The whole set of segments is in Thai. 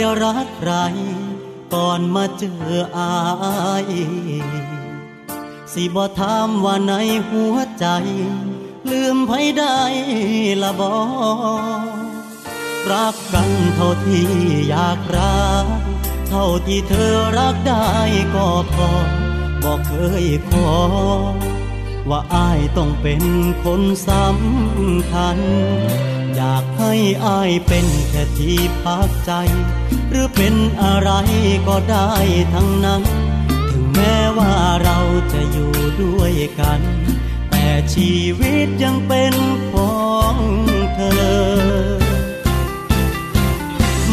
ยรักใคร ก่อนมาเจออาย สิบ่ถามว่าในหัวใจ ลืมไผได้ละบอรักกันเท่าที่อยากรัก เท่าที่เธอรักได้ก็พอบอกเคยขอ ว่าอายต้องเป็นคนสำคัญ อยากให้อายเป็นแค่ที่พักใจ หรือเป็นอะไรก็ได้ทั้งนั้น ถึงแม้ว่าเราจะอยู่ด้วยกัน แต่ชีวิตยังเป็นของเธอ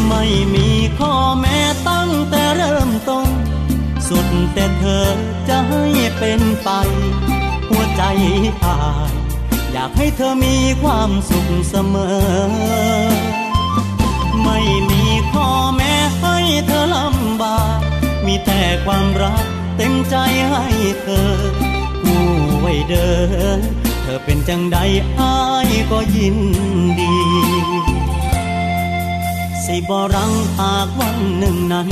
ไม่มีข้อแม้ตั้งแต่เริ่มต้น สุดแต่เธอจะให้เป็นไป หัวใจอาย อยากให้เธอมีความสุขเสมอ ไม่มีข้อแม้ให้เธอลำบาก มีแต่ความรักเต็มใจให้เธอผู้ไว้เดิน เธอเป็นจังใดอายก็ยินดี สิบรังหากวันหนึ่งนั้น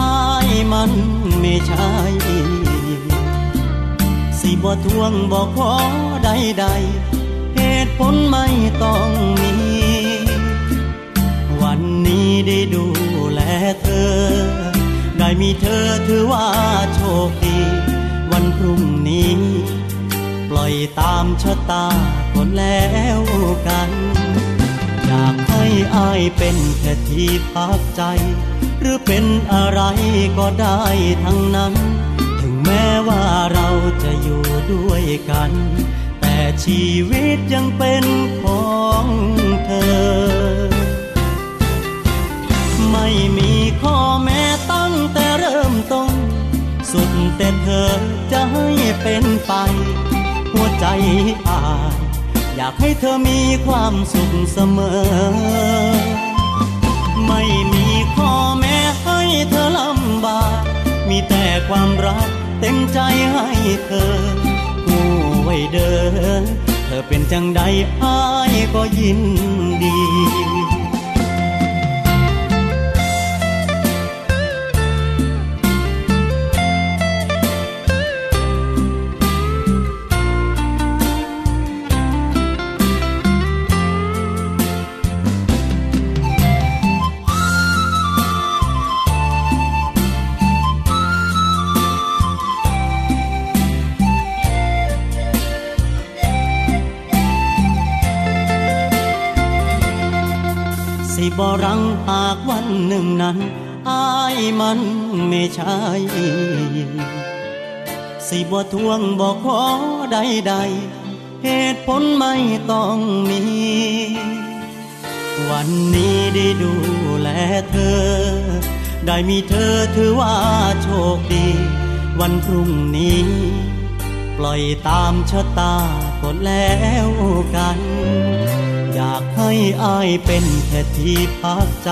อายมันไม่ใช่สิบ่ทวงบ่ขอใดใดๆ เหตุผลไม่ต้องมี วันนี้ได้ดูแลเธอ ได้มีเธอถือว่าโชคดี วันพรุ่งนี้ ปล่อยตามชะตาคนแล้วกัน อยากให้อายเป็นแค่ที่พักใจ หรือเป็นอะไรก็ได้ทั้งนั้น ถึงแม้ว่าเราจะอยู่ด้วยกัน ชีวิตยังเป็นของเธอ ไม่มีข้อแม้ตั้งแต่เริ่มต้น สุดแต่เธอจะให้เป็นไป หัวใจอายอยากให้เธอมีความสุขเสมอ ไม่มีข้อแม้ให้เธอลำบาก มีแต่ความรักเต็มใจให้เธอ เดินเธอเป็นจังใดอายก็ยินดี บ่รังหากวันหนึ่งนั้น อายมันไม่ใช่สิบ่ทวงบ่ขอใดใดๆเหตุผลไม่ต้องมี วันนี้ได้ดูแลเธอ ได้มีเธอถือว่าโชคดี วันพรุ่งนี้ ปล่อยตามชะตาก็แล้วกัน อยากให้อายเป็นแค่ที่พักใจ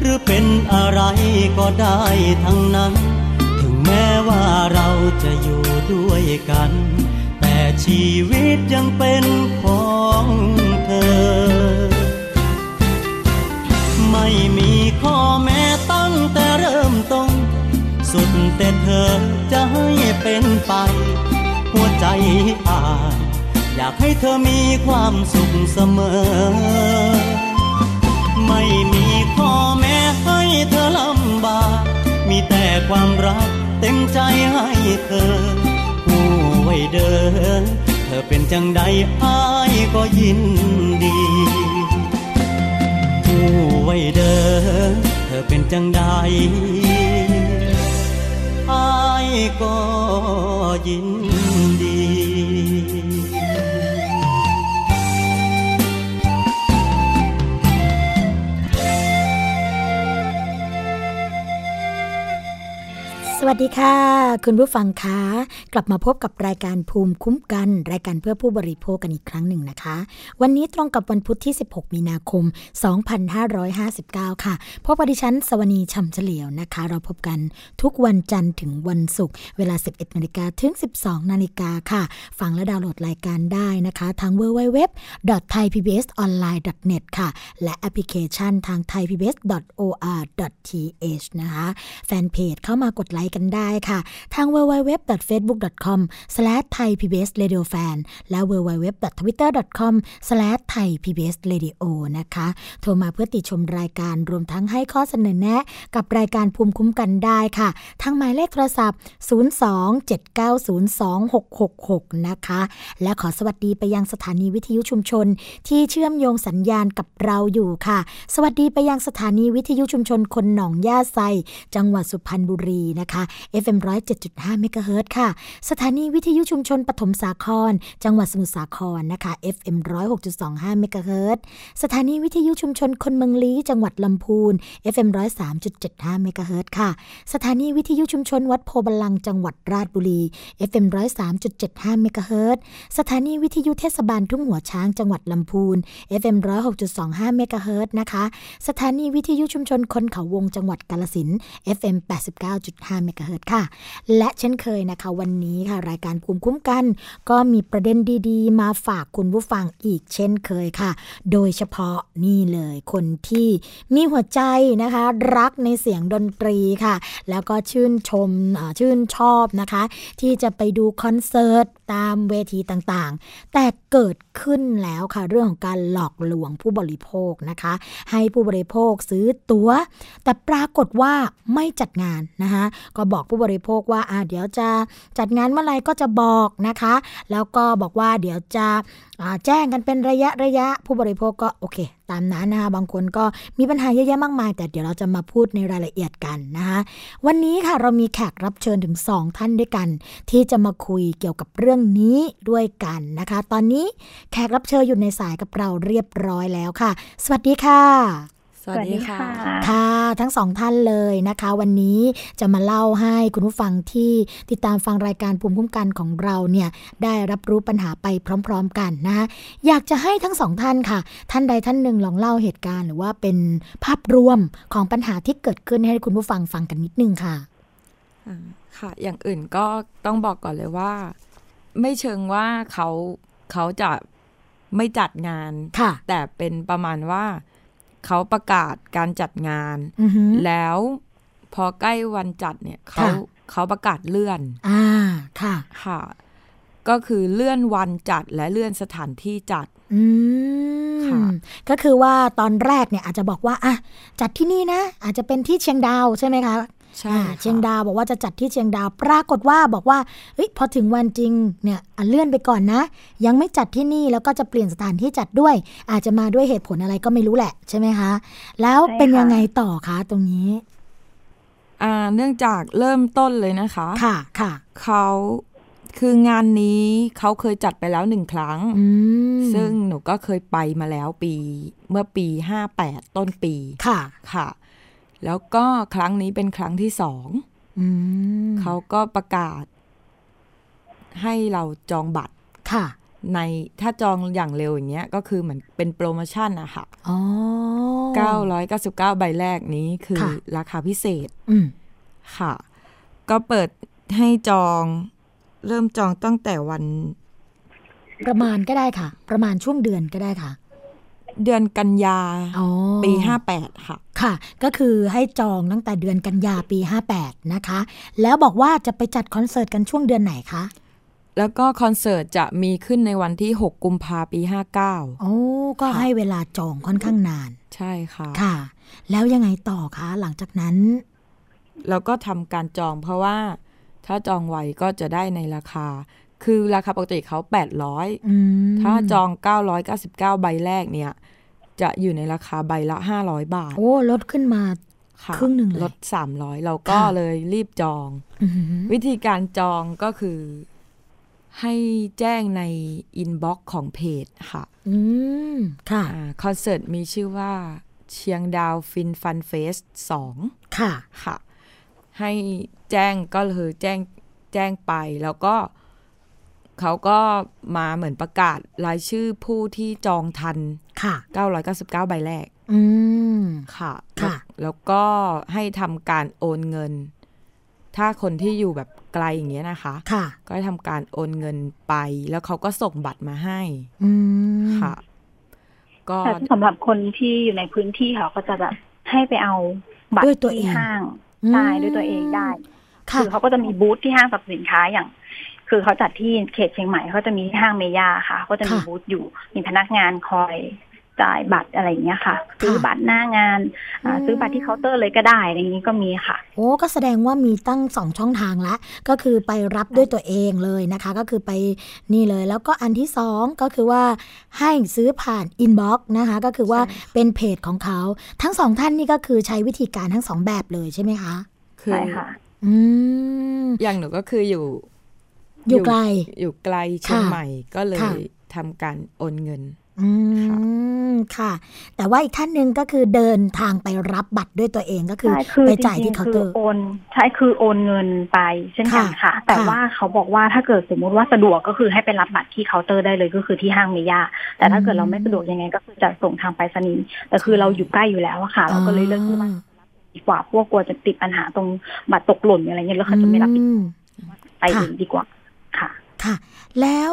หรือเป็นอะไรก็ได้ทั้งนั้น ถึงแม้ว่าเราจะอยู่ด้วยกัน แต่ชีวิตยังเป็นของเธอ ไม่มีข้อแม้ตั้งแต่เริ่มต้น สุดแต่เธอจะให้เป็นไป หัวใจอาย อยากให้เธอมีความสุขเสมอ ไม่มีข้อแม้ให้เธอลำบาก มีแต่ความรักเต็มใจให้เธอผู้ไว้เดินเธอเป็นจังใดอายก็ยินดีผู้ไว้เดินเธอเป็นจังใดหายก็ยินดี สวัสดีค่ะ คุณผู้ฟังคะกลับมาพบกับรายการภูมิคุ้มกัน รายการเพื่อผู้บริโภคกันอีกครั้งหนึ่งนะคะ วันนี้ตรงกับวันพุธที่ 16 มีนาคม 2559 ค่ะพบกับดิฉันสวนีชำเฉลียวนะคะ เราพบกันทุกวันจันทร์ถึงวันศุกร์เวลา 11นาฬิกาถึง 12นาฬิกาค่ะ ฟังและดาวน์โหลดรายการได้นะคะ ทาง www.thaipbsonline.net ค่ะ และแอปพลิเคชันทาง thaipbs.or.th นะคะแฟนเพจเข้ามากดไลค์กันได้ค่ะ ทาง www.facebook.com/thaipbsradiofan และ www.twitter.com/thaipbsradio นะคะ โทรมาเพื่อติชมรายการรวมทั้งให้ข้อเสนอแนะ กับรายการภูมิคุ้มกันได้ค่ะ ทางหมายเลขโทรศัพท์ 027902666 นะคะ และขอสวัสดีไปยังสถานีวิทยุชุมชน ที่เชื่อมโยงสัญญาณกับเราอยู่ค่ะ สวัสดีไปยังสถานีวิทยุชุมชนคนหนองย่าไซ จังหวัดสุพรรณบุรีนะคะ FM 107.5เมกะเฮิรตซ์ค่ะ สถานีวิทยุชุมชนปฐมสาคร จังหวัดสมุทรสาครนะคะ FM 106.25เมกะเฮิรตซ์สถานีวิทยุชุมชนคนเมืองลี้ จังหวัดลำพูน FM 103.75เมกะเฮิรตซ์ค่ะ สถานีวิทยุชุมชนวัดโพบาลังจังหวัดราชบุรี FM 103.75เมกะเฮิรตซ์สถานีวิทยุเทศบาลทุ่งหัวช้างจังหวัดลำพูน FM 106.25เมกะเฮิรตซ์นะคะ สถานีวิทยุชุมชนคนเขาวงจังหวัดกาลสิน FM 89.5เมกะเฮิรตค่ะ และเช่นเคยนะคะ วันนี้ค่ะ รายการภูมิคุ้มกัน ก็มีประเด็นดีๆ มาฝากคุณผู้ฟังอีกเช่นเคยค่ะ โดยเฉพาะนี่เลยคนที่มีหัวใจนะคะ รักในเสียงดนตรีค่ะ แล้วก็ชื่นชมชื่นชอบนะคะ ที่จะไปดูคอนเสิร์ตตามเวทีต่างๆ แต่เกิดขึ้นแล้วค่ะ เรื่องของการหลอกลวงผู้บริโภคนะคะ ให้ผู้บริโภคซื้อตัว๋ว แต่ปรากฏว่าไม่จัดงานนะคะก็บอกผู้บริโภคว่าอ่าเดี๋ยวจะจัดงานเมื่อไหร่ก็จะบอกนะคะ แล้วก็บอกว่าเดี๋ยวจะแจ้งกันเป็นระยะระยะผู้บริโภคก็โอเค ตามนั้นนะคะบางคนก็มีปัญหาเยอะแยะมากมาย แต่เดี๋ยวเราจะมาพูดในรายละเอียดกันนะคะวันนี้ค่ะเรามีแขกรับเชิญถึง 2 ท่านด้วยกัน ที่จะมาคุยเกี่ยวกับเรื่องนี้ด้วยกันนะคะ ตอนนี้แขกรับเชิญอยู่ในสายกับเราเรียบร้อยแล้วค่ะ สวัสดีค่ะ วัสดีค่ะ ค่ะ ทั้งสองท่านเลยนะคะ วันนี้จะมาเล่าให้คุณผู้ฟังที่ติดตามฟังรายการภูมิคุ้มกันของเราเนี่ยได้รับรู้ปัญหาไปพร้อม ๆ กันนะคะอยากจะให้ทั้งสองท่านค่ะ ท่านใดท่านหนึ่งลองเล่าเหตุการณ์ หรือว่าเป็นภาพรวมของปัญหาที่เกิดขึ้นให้คุณผู้ฟังฟังกันนิดนึงค่ะอ่าค่ะ อย่างอื่นก็ต้องบอกก่อนเลยว่า ไม่เชิงว่าเขาเขาจะไม่จัดงานค่ะแต่เป็นประมาณว่า เขาประกาศการจัดงานอือหือแล้วพอใกล้วันจัดเนี่ยเขาค่ะเขาประกาศเลื่อน อ่า ค่ะ ค่ะ ก็คือเลื่อนวันจัดและเลื่อนสถานที่จัด อืค่ะมก็คือว่าตอนแรกเนี่ยอาจจะบอกว่าอะจัดที่นี่นะ อาจจะเป็นที่เชียงดาวใช่ไหมคะ ใช่อ่าค่ะเชียงดาวบอกว่าจะจัดที่เชียงดาว ปรากฏว่าบอกว่าเฮ้ยพอถึงวันจริงเนี่ยอะเลื่อนไปก่อนนะ ยังไม่จัดที่นี่แล้วก็จะเปลี่ยนสถานที่จัดด้วย อาจจะมาด้วยเหตุผลอะไรก็ไม่รู้แหละใช่ไหมคะ แล้วใช่เป็นค่ะยังไงต่อคะตรงนี้อ่าเนื่องจากเริ่มต้นเลยนะคะ ค่ะค่ะเขาคืองานนี้เขาเคยจัดไปแล้วหนึ่งครั้งอืมซึ่งหนูก็เคยไปมาแล้วปี เมื่อปีห้าแปดต้นปี ค่ะ ค่ะ แล้วก็ครั้งนี้เป็นครั้งที่สองอืมเขาก็ประกาศ ให้เราจองบัตรค่ะ ในถ้าจองอย่างเร็วอย่างเงี้ย ก็คือเหมือนเป็นโปรโมชั่นอะค่ะอ๋อ999ใบแรกนี้คือค่ะราคาพิเศษอืมค่ะ ก็เปิดให้จองเริ่มจองตั้งแต่วัน ประมาณก็ได้ค่ะ ประมาณช่วงเดือนก็ได้ค่ะ เดือนกันยาอ๋อปี58ค่ะ ค่ะ ก็คือให้จองตั้งแต่เดือนกันยาปี58นะคะ แล้วบอกว่าจะไปจัดคอนเสิร์ตกันช่วงเดือนไหนคะแล้วก็คอนเสิร์ตจะมีขึ้นในวันที่ 6 กุมภาปี 59 โอ้ ก็ค่ะให้เวลาจองค่อนข้างนาน ใช่ค่ะ ค่ะ แล้วยังไงต่อคะหลังจากนั้นแล้วก็ทำการจองเพราะว่า ถ้าจองไวก็จะได้ในราคา คือราคาปกติเขา 800อืมถ้าจอง 999 ใบแรกเนี่ย จะอยู่ในราคาใบละ 500 บาท โอ้ ลดขึ้นมาค่ะครึ่งหนึ่งเลยลดสามร้อยเราก็ค่ะเลยรีบจองอือหือวิธีการจองก็คือ ให้แจ้งใน inbox ของเพจค่ะ อืม ค่ะอ่าคอนเสิร์ตมีชื่อว่าเชียงดาวฟินฟันเฟสสองค่ะ ค่ะ ให้แจ้งก็คือแจ้งแจ้งไปแล้วก็ เขาก็มาเหมือนประกาศรายชื่อผู้ที่จองทันค่ะ 999 ใบแรก อืม ค่ะค่ะ แล้วแล้วก็ให้ทำการโอนเงิน ถ้าคนที่อยู่แบบไกลอย่างเงี้ยนะคะ ค่ะ ก็ให้ทำการโอนเงินไป แล้วเขาก็ส่งบัตรมาให้ อืม ค่ะ ก็แต่สำหรับคนที่อยู่ในพื้นที่เขาก็จะแบบให้ไปเอาบัตด้วยรตัวเองที่ห้างอืมได้ด้วยตัวเองได้ค่ะคือเขาก็จะมีบูธที่ห้างสรรพสินค้าอย่าง คือเขาจัดที่เขตเชียงใหม่เขาจะมีที่ห้างเมย่าค่ะเขาจะมีค่ะบูธอยู่ มีพนักงานคอยจ่ายบัตรอะไรอย่างเงี้ยค่ะ ซื้อบัตรหน้างานอ่าอืมซื้อบัตรที่เคาน์เตอร์เลยก็ได้อะไรอย่างนี้ก็มีค่ะ โอ้ก็แสดงว่ามีตั้งสองช่องทางละ ก็คือไปรับด้วยตัวเองเลยนะคะ ก็คือไปนี่เลย แล้วก็อันที่สองก็คือว่าให้ซื้อผ่านอินบ็อกซ์นะคะ ก็คือว่าใช่เป็นเพจของเขา ทั้งสองท่านนี่ก็คือใช้วิธีการทั้งสองแบบเลยใช่ไหมคะคือใช่ค่ะ อืมอย่างหนูก็คืออยู่ อยู่ไกล อยู่ไกลเชียงค่ะใหม่ก็เลค่ะยทำการโอนเงินอืค่ะมค่ะ แต่ว่าอีกท่านหนึ่งก็คือเดินทางไปรับบัตรด้วยตัวเองก็คือใช่คือไปจจ่ายริที่งๆเคาน์คืเตออร์โอนใช่คือโอนเงินไปเช่นกันค่ะค่ะแต่ค่ะว่าเขาบอกว่าถ้าเกิดสมมุติว่าสะดวกก็คือให้ไปรับบัตรที่เคาน์เตอร์ได้เลยก็คือที่ห้างเมย่าแต่ถ้าเกิดเราไม่สะดวกยังไงก็คือจะส่งทางไปรษณีย์แต่คือเราอยู่ใกล้อยู่แล้วอะค่ะ เราก็เลยเลือกที่ว่าดีกว่าพวกกลัวจะติดปัญหาตรงบัตรตกหล่นอะไรเงี้ยแล้วเขาจะไม่รับผิดอืมไปเองดีกว่า ค่ะค่ะ แล้ว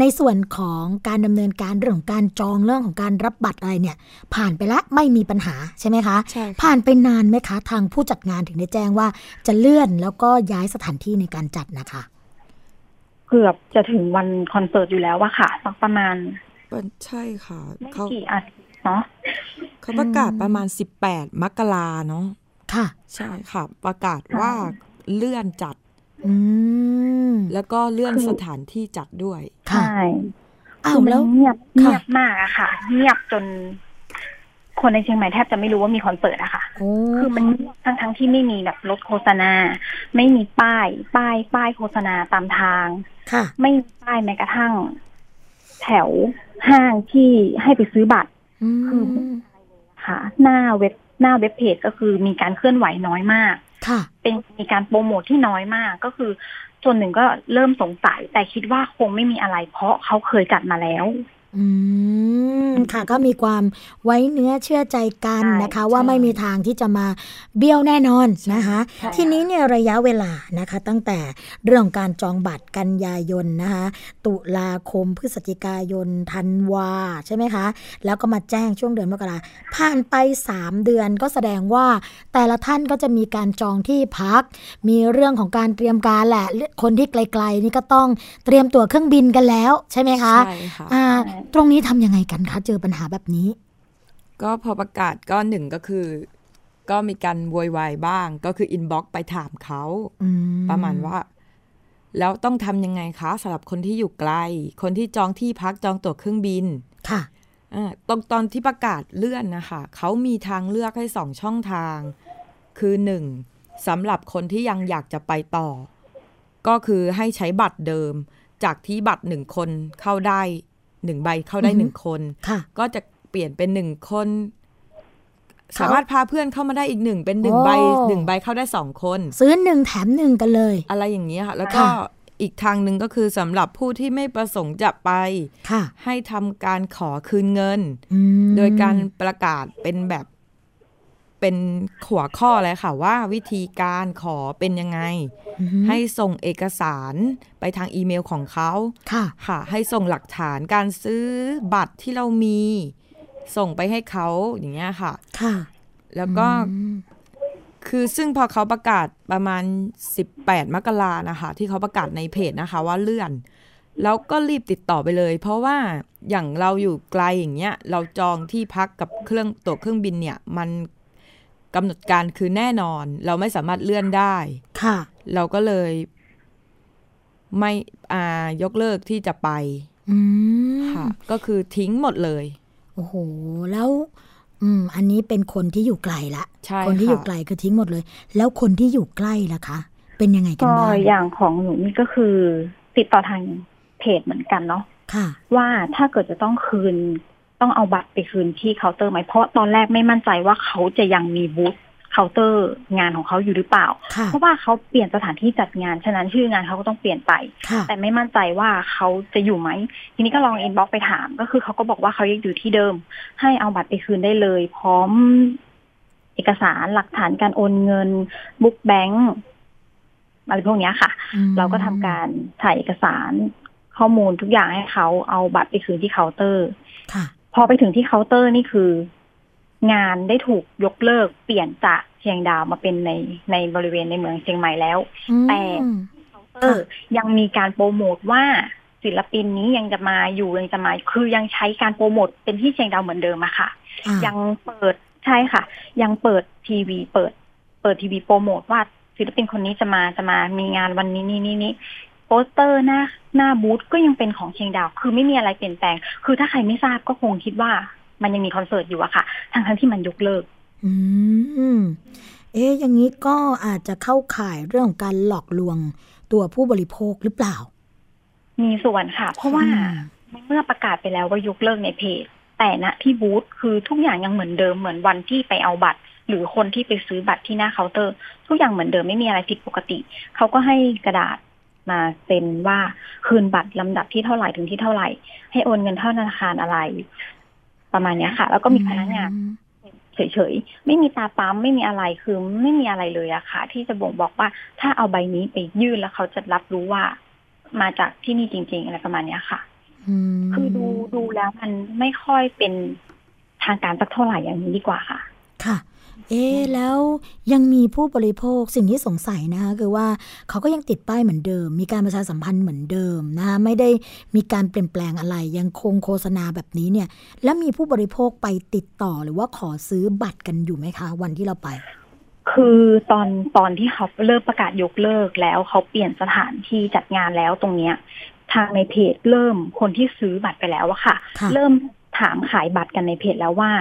ในส่วนของการดำเนินการเรื่องของการจองเรื่องของการรับบัตรอะไรเนี่ย ผ่านไปแล้วไม่มีปัญหาใช่ไหมคะใช่ค่ะผ่านไปนานไหมคะ ทางผู้จัดงานถึงได้แจ้งว่าจะเลื่อนแล้วก็ย้ายสถานที่ในการจัดนะคะ เกือบจะถึงวันคอนเสิร์ตอยู่แล้วว่าค่ะสักประมาณใช่ค่ะไม่เขากี่อาทิตย์เนาะเขาประกาศประมาณ18มกราเนาะค่ะ ใช่ค่ะ ประกาศว่าเลื่อนจัดอืม แล้วก็เลื่อนคือสถานที่จัดด้วยค่ะใช่อ้าคืวอมันแล้วเงียบค่ะเงียบมากอะค่ะ เงียบจน คนในเชียงใหม่แทบจะไม่รู้ว่ามีคอนเสิร์ตอะค่ะโอ้คือมันทั้งทั้งๆที่ไม่มีแบบรถโฆษณา ไม่มีป้าย ป้ายป้ายโฆษณาตามทาง ค่ะ ไม่มีป้ายแม้กระทั่ง แถวห้างที่ให้ไปซื้อบัตรอืมคือค่ะ หน้าเว็บหน้าเว็บเพจก็คือมีการเคลื่อนไหวน้อยมากค่ะ เป็นมีการโปรโมทที่น้อยมากก็คือ ส่วนหนึ่งก็เริ่มสงสัยแต่คิดว่าคงไม่มีอะไร เพราะเขาเคยจัดมาแล้ว อืมค่ะก็มีความไว้เนื้อเชื่อใจกันใช่นะคะ ว่าไม่มีทางที่จะมาเบี้ยวแน่นอนนะคะใช่ทีนี้เนี่ยระยะเวลานะคะ ตั้งแต่เรื่องของการจองบัตรกันยายนนะคะ ตุลาคมพฤศจิกายนธันวาใช่ไหมคะ แล้วก็มาแจ้งช่วงเดือนมกราผ่านไป 3 เดือนก็แสดงว่าแต่ละท่านก็จะมีการจองที่พัก มีเรื่องของการเตรียมการแหละคนที่ไกลๆนี่ก็ต้องเตรียมตั๋วเครื่องบินกันแล้วใช่ไหมคะใช่ค่ะอ่าตรงนี้ทำยังไงกันคะ เจอปัญหาแบบนี้ ก็พอประกาศก็หนึ่งก็คือ ก็มีการโวยวายบ้าง ก็คืออินบ็อกไปถามเขาอืมประมาณว่า แล้วต้องทำยังไงคะสำหรับคนที่อยู่ไกล คนที่จองที่พักจองตั๋วเครื่องบินค่ะอ่าตรงตอนที่ประกาศเลื่อนนะคะเขามีทางเลือกให้สองช่องทาง คือหนึ่งสำหรับคนที่ยังอยากจะไปต่อ ก็คือให้ใช้บัตรเดิม จากที่บัตรหนึ่งคนเข้าได้ หนึ่งใบเข้าได้อือฮึหนึ่งคนค่ะก็จะเปลี่ยนเป็นหนึ่งคนเขาสามารถพาเพื่อนเข้ามาได้อีกหนึ่งเป็นหนึ่งโอ้ใบหนึ่งใบเข้าได้สองคน ซื้อหนึ่งแถมหนึ่งกันเลย อะไรอย่างเงี้ยค่ะ แล้วก็ค่ะอีกทางหนึ่งก็คือสำหรับผู้ที่ไม่ประสงค์จะไปค่ะให้ทำการขอคืนเงินอืมโดยการประกาศเป็นแบบ เป็นหัวข้อเลยค่ะว่าวิธีการขอเป็นยังไงอือฮึให้ส่งเอกสารไปทางอีเมลของเขาค่ะค่ะ ให้ส่งหลักฐานการซื้อบัตรที่เรามี ส่งไปให้เขาอย่างเงี้ยค่ะค่ะ แล้วก็อืมคือซึ่งพอเขาประกาศประมาณ 18 มกรานะคะ ที่เขาประกาศในเพจนะคะ ว่าเลื่อน แล้วก็รีบติดต่อไปเลย เพราะว่าอย่างเราอยู่ไกลอย่างเงี้ย เราจองที่พักกับเครื่องตั๋วเครื่องบินเนี่ย มัน กำหนดการคือแน่นอน เราไม่สามารถเลื่อนได้ ค่ะ เราก็เลย ไม่อ่ายกเลิกที่จะไปอืมค่ะ ก็คือทิ้งหมดเลย โอ้โห แล้ว อืม อันนี้เป็นคนที่อยู่ไกลละใช่คนที่อยู่ค่ะ ไกลคือทิ้งหมดเลย แล้วคนที่อยู่ใกล้ล่ะคะ เป็นยังไงกันก็บ้างอย่างของหนูนี่ก็คือ ติดต่อทางเพจเหมือนกันเนาะค่ะ ว่าถ้าเกิดจะต้องคืน ต้องเอาบัตรไปคืนที่เคาน์เตอร์ไหมเพราะตอนแรกไม่มั่นใจว่าเขาจะยังมีบูธเคาน์เตอร์งานของเขาอยู่หรือเปล่าค่ะเพราะว่าเขาเปลี่ยนสถานที่จัดงานฉะนั้นชื่องานเขาก็ต้องเปลี่ยนไปค่ะแต่ไม่มั่นใจว่าเขาจะอยู่ไหม ทีนี้ก็ลอง inbox ไปถาม ก็คือเขาก็บอกว่าเขายังอยู่ที่เดิม ให้เอาบัตรไปคืนได้เลย พร้อม เอกสารหลักฐานการโอนเงิน book bank อะไรพวกเนี้ยค่ะอืมเราก็ทำการถ่ายเอกสารข้อมูลทุกอย่างให้เขาเอาบัตรไปคืนที่เคาน์เตอร์ค่ะ พอไปถึงที่เคาน์เตอร์นี่คือ งานได้ถูกยกเลิกเปลี่ยนจากเชียงดาวมาเป็นในในบริเวณในเมืองเชียงใหม่แล้ว แต่อืมเออยังมีการโปรโมทว่าศิลปินนี้ยังจะมาอยู่ยังจะมาคือยังใช้การโปรโมทเป็นที่เชียงดาวเหมือนเดิมอะค่ะอ่ายังเปิดใช่ค่ะ ยังเปิดทีวี เปิด เปิดทีวีโปรโมทว่าศิลปินคนนี้จะมาจะมามีงานวันนี้นี่นี่นี่โปสเตอร์หน้า หน้าบูธก็ยังเป็นของเชียงดาว คือไม่มีอะไรเปลี่ยนแปลง คือถ้าใครไม่ทราบก็คงคิดว่ามันยังมีคอนเสิร์ตอยู่อะค่ะ ทั้งทั้งๆที่มันยกเลิก อืม เอ๊ะอย่างนี้ก็อาจจะเข้าข่ายเรื่องของการหลอกลวงตัวผู้บริโภคหรือเปล่า มีส่วนค่ะ เพราะว่าอืมเมื่อประกาศไปแล้วว่ายกเลิกในเพจ แต่ณที่บูธคือทุกอย่างยังเหมือนเดิมเหมือนวันที่ไปเอาบัตร หรือคนที่ไปซื้อบัตรที่หน้าเคาน์เตอร์ ทุกอย่างเหมือนเดิมไม่มีอะไรผิดปกติ เขาก็ให้กระดาษ มาเซ็นว่าคืนบัตรลำดับที่เท่าไหร่ถึงที่เท่าไหร่ ให้โอนเงินเข้าธนาคารอะไร ประมาณเนี้ยค่ะ แล้วก็มีพนักงานเฉยๆ ไม่มีตาปั๊มไม่มีอะไรคือไม่มีอะไรเลยอะค่ะ ที่จะบ่งบอกว่าถ้าเอาใบนี้ไปยื่นแล้วเขาจะรับรู้ว่า มาจากที่นี่จริง ๆ อะไรประมาณเนี้ยค่ะอืมคือดูดูแล้วมันไม่ค่อยเป็นทางการสักเท่าไหร่อย่างนี้ดีกว่าค่ะ ค่ะ เอ๊ะแล้วยังมีผู้บริโภคสิ่งที่สงสัยนะคะคือว่าเขาก็ยังติดป้ายเหมือนเดิม มีการประชาสัมพันธ์เหมือนเดิมนะคะไม่ได้มีการเปลี่ยนแปลงอะไร ยังคงโฆษณาแบบนี้เนี่ย แล้วมีผู้บริโภคไปติดต่อหรือว่าขอซื้อบัตรกันอยู่ไหมคะ วันที่เราไป คือตอนตอนที่เขาเริ่มประกาศยกเลิกแล้วเขาเปลี่ยนสถานที่จัดงานแล้วตรงเนี้ย ทางในเพจเริ่มคนที่ซื้อบัตรไปแล้วอะค่ะค่ะเริ่มถามขายบัตรกันในเพจแล้วว่า